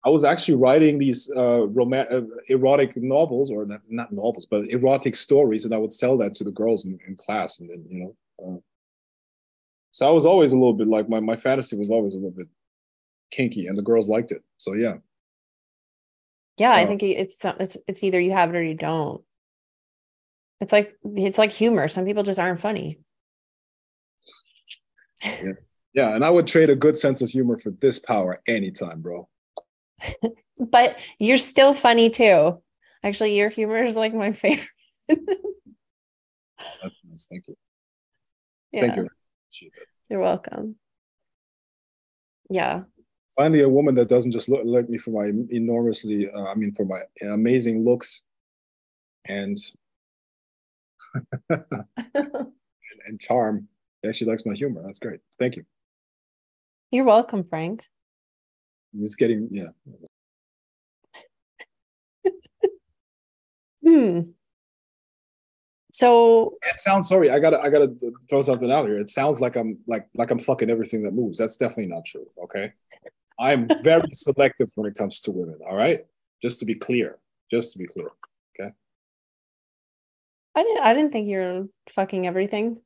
I was actually writing these uh, rom- uh, erotic novels, or not, not novels, but erotic stories, and I would sell that to the girls in, in class, and then you know. Uh, so I was always a little bit like my my fantasy was always a little bit kinky, and the girls liked it. So yeah, Yeah, I Oh. think it's it's it's either you have it or you don't. It's like it's like humor. Some people just aren't funny. yeah, yeah and I would trade a good sense of humor for this power anytime, bro. But you're still funny too. Actually, your humor is like my favorite. That's nice. Thank you. yeah, Thank you. You're welcome. Yeah. Finally, a woman that doesn't just look like me for my enormously, uh, I mean, for my amazing looks and and charm. She actually likes my humor. That's great. Thank you. You're welcome, Frank. Just getting, yeah. Hmm. So It sounds sorry. I gotta, I gotta throw something out here. It sounds like I'm like like I'm fucking everything that moves. That's definitely not true. Okay, I'm very selective when it comes to women. All right, just to be clear. Just to be clear. Okay. I didn't I didn't think you're fucking everything.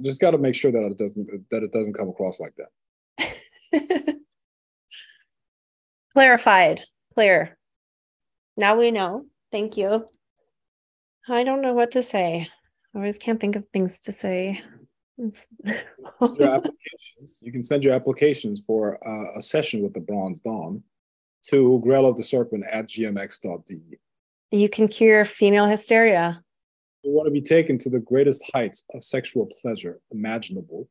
Just got to make sure that it doesn't that it doesn't come across like that. Clarified. Clear. Now we know. Thank you. I don't know what to say. I always can't think of things to say. Your applications. You can send your applications for uh, a session with the Bronze Dawn to Grail of the Serpent at gmx.de. you can cure female hysteria. You want to be taken to the greatest heights of sexual pleasure imaginable.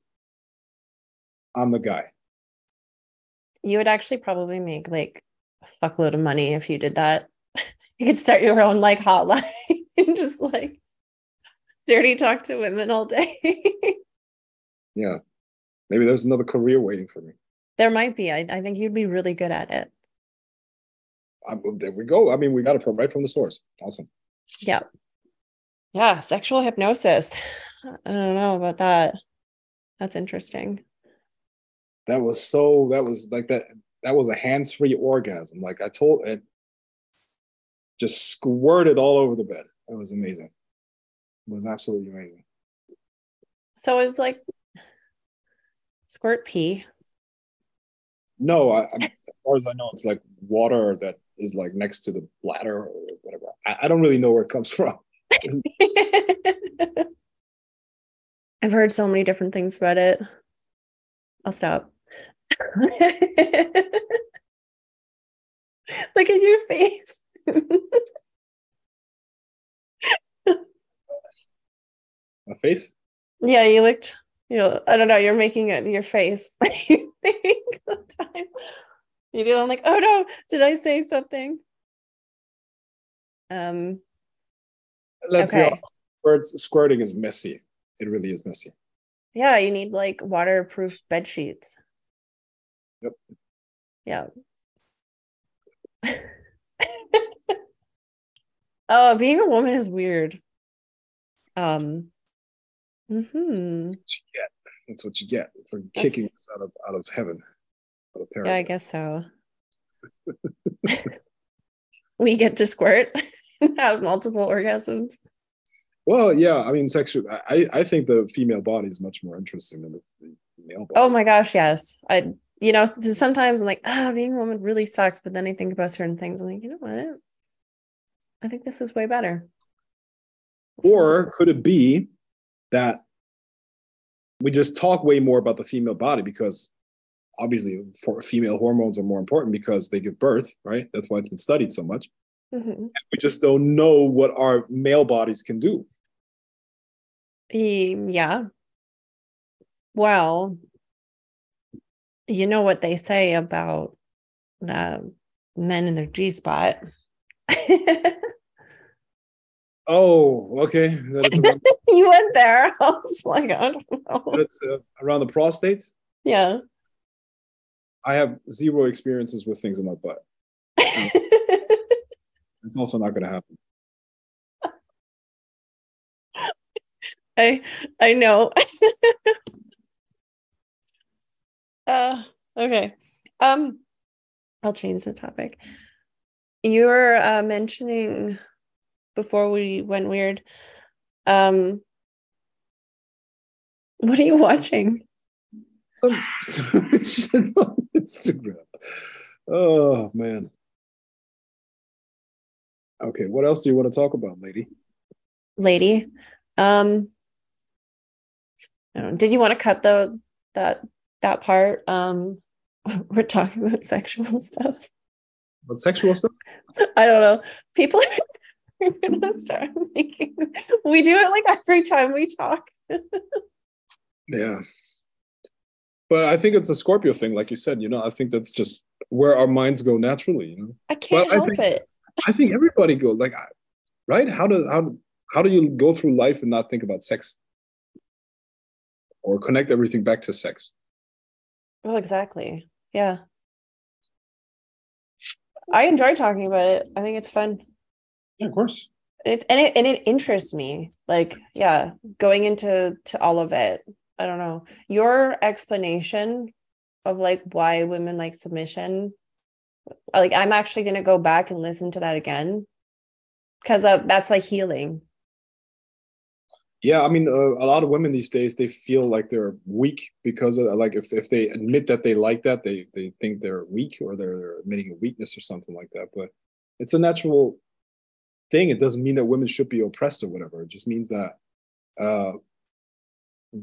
I'm the guy. You would actually probably make like a fuckload of money if you did that. You could start your own like hotline and just like dirty talk to women all day. Yeah. Maybe there's another career waiting for me. there might be. I, I think you'd be really good at it. I, there we go. I mean, we got it from right from the source. Awesome. Yeah. Yeah. Sexual hypnosis. I don't know about that. That's interesting. That was so. That was like that. That was a hands-free orgasm. Like I told it, just squirted all over the bed. It was amazing. It was absolutely amazing. So is like squirt pee. No, I, I, as far as I know, it's like water that is like next to the bladder or whatever. I, I don't really know where it comes from. I've heard so many different things about it. I'll stop. Look at your face. My face. yeah, you looked, you know, I don't know, you're making it your face. you think sometimes. You do, I'm like, oh no, did I say something? Um, Let's be honest. Squirt- Squirting is messy. It really is messy. yeah, you need like waterproof bed sheets. Yep. Yeah. oh, being a woman is weird. Um. Hmm That's what you get. That's what you get for That's- kicking us out of out of heaven. Out of Yeah, I guess so. we get to squirt and have multiple orgasms. Well, yeah. I mean, sexual. I I think the female body is much more interesting than the, male body. Oh my gosh, yes. I, you know, sometimes I'm like, ah, being a woman really sucks. But then I think about certain things. I'm like, you know what? I think this is way better. This is- Or could it be that we just talk way more about the female body because obviously for female hormones are more important because they give birth, right? That's why it's been studied so much. Mm-hmm. We just don't know what our male bodies can do. Yeah. Well, you know what they say about uh, men in their G spot. oh, okay. you went there. I was like, I don't know. It's uh, around the prostate. Yeah. I have zero experiences with things in my butt. it's also not going to happen. I I know. uh okay. Um I'll change the topic. You were uh, mentioning before we went weird. Um what are you watching? Some, some shit on Instagram. Oh man. Okay, what else do you want to talk about, lady? Lady. Um did you want to cut the that that part? Um, we're talking about sexual stuff. What sexual stuff? I don't know. People are gonna start making. We do it like every time we talk. yeah, but I think it's a Scorpio thing, like you said. You know, I think that's just where our minds go naturally. You know, I can't but help I think, it. I think everybody goes like, right? How does how how do you go through life and not think about sex? or connect everything back to sex. Well, exactly. Yeah. I enjoy talking about it. I think it's fun. Yeah, of course. It's and it and it interests me. Like, yeah, going into to all of it. I don't know. Your explanation of like why women like submission. Like, I'm actually gonna go back and listen to that again because uh, that's like healing yeah i mean uh, a lot of women these days they feel like they're weak because of like if, if they admit that they like that they they think they're weak or they're, they're admitting a weakness or something like that but it's a natural thing it doesn't mean that women should be oppressed or whatever it just means that uh,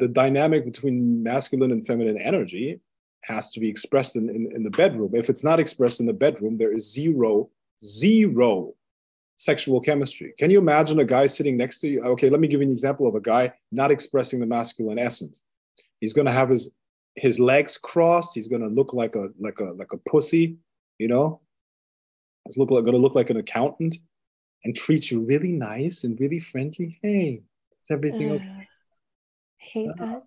the dynamic between masculine and feminine energy has to be expressed in, in, in the bedroom if it's not expressed in the bedroom there is zero zero sexual chemistry. Can you imagine a guy sitting next to you? Okay, let me give you an example of a guy not expressing the masculine essence. He's going to have his his legs crossed. He's going to look like a like a like a pussy, you know. He's look like going to look like an accountant, and treats you really nice and really friendly. Hey, is everything uh, okay? Hate uh, that.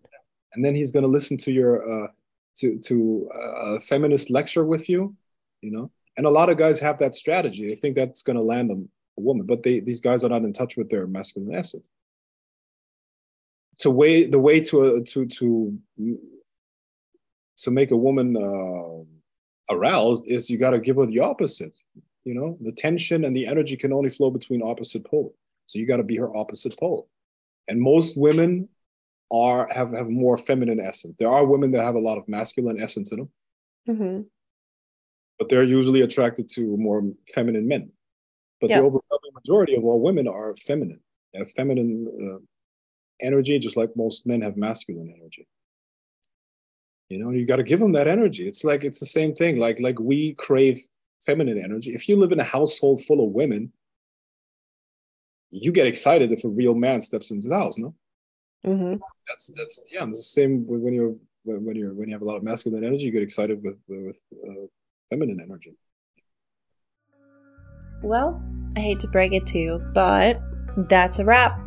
And then he's going to listen to your uh, to to a feminist lecture with you, you know. And a lot of guys have that strategy. They think that's going to land them a woman, but they these guys are not in touch with their masculine essence. To way the way to uh, to to to make a woman uh, aroused is you got to give her the opposite. You know, the tension and the energy can only flow between opposite poles. So you got to be her opposite pole. And most women are have have more feminine essence. There are women that have a lot of masculine essence in them, mm-hmm. but they're usually attracted to more feminine men. But the overwhelming majority of all women are feminine. They have feminine uh, energy, just like most men have masculine energy. You know, you got to give them that energy. It's like it's the same thing. Like like we crave feminine energy. If you live in a household full of women, you get excited if a real man steps into the house. No, mm-hmm. that's that's yeah. It's the same when you're when you're when you have a lot of masculine energy. You get excited with with uh, feminine energy. Well, I hate to break it to you, but that's a wrap.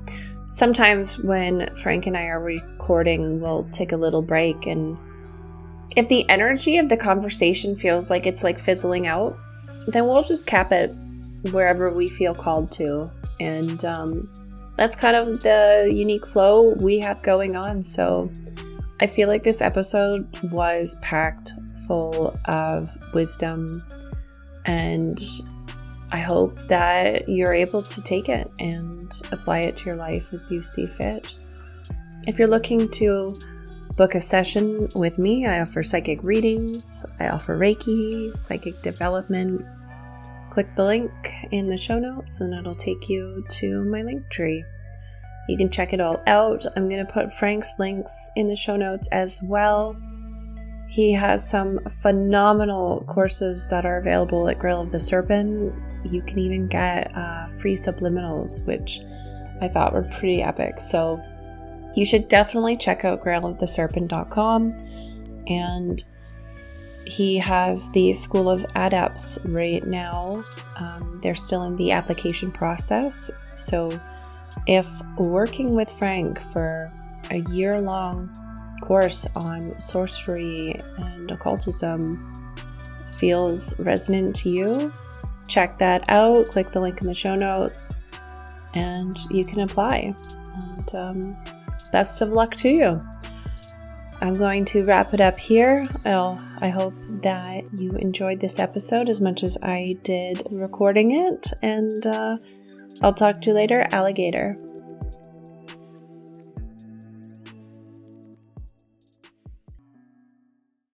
Sometimes when Frank and I are recording, we'll take a little break and if the energy of the conversation feels like it's like fizzling out, then we'll just cap it wherever we feel called to. And um, that's kind of the unique flow we have going on. So I feel like this episode was packed full of wisdom and I hope that you're able to take it and apply it to your life as you see fit. If you're looking to book a session with me, I offer psychic readings, I offer Reiki, psychic development. Click the link in the show notes and it'll take you to my link tree. You can check it all out. I'm going to put Frank's links in the show notes as well. He has some phenomenal courses that are available at Grail of the Serpent. You can even get uh, free subliminals, which I thought were pretty epic. So you should definitely check out grailoftheserpent.com. And he has the School of Adepts right now. Um, they're still in the application process. So if working with Frank for a year long course on sorcery and occultism feels resonant to you, check that out. Click the link in the show notes and you can apply. And um, best of luck to you. I'm going to wrap it up here. I hope that you enjoyed this episode as much as I did recording it. And uh, I'll talk to you later, alligator.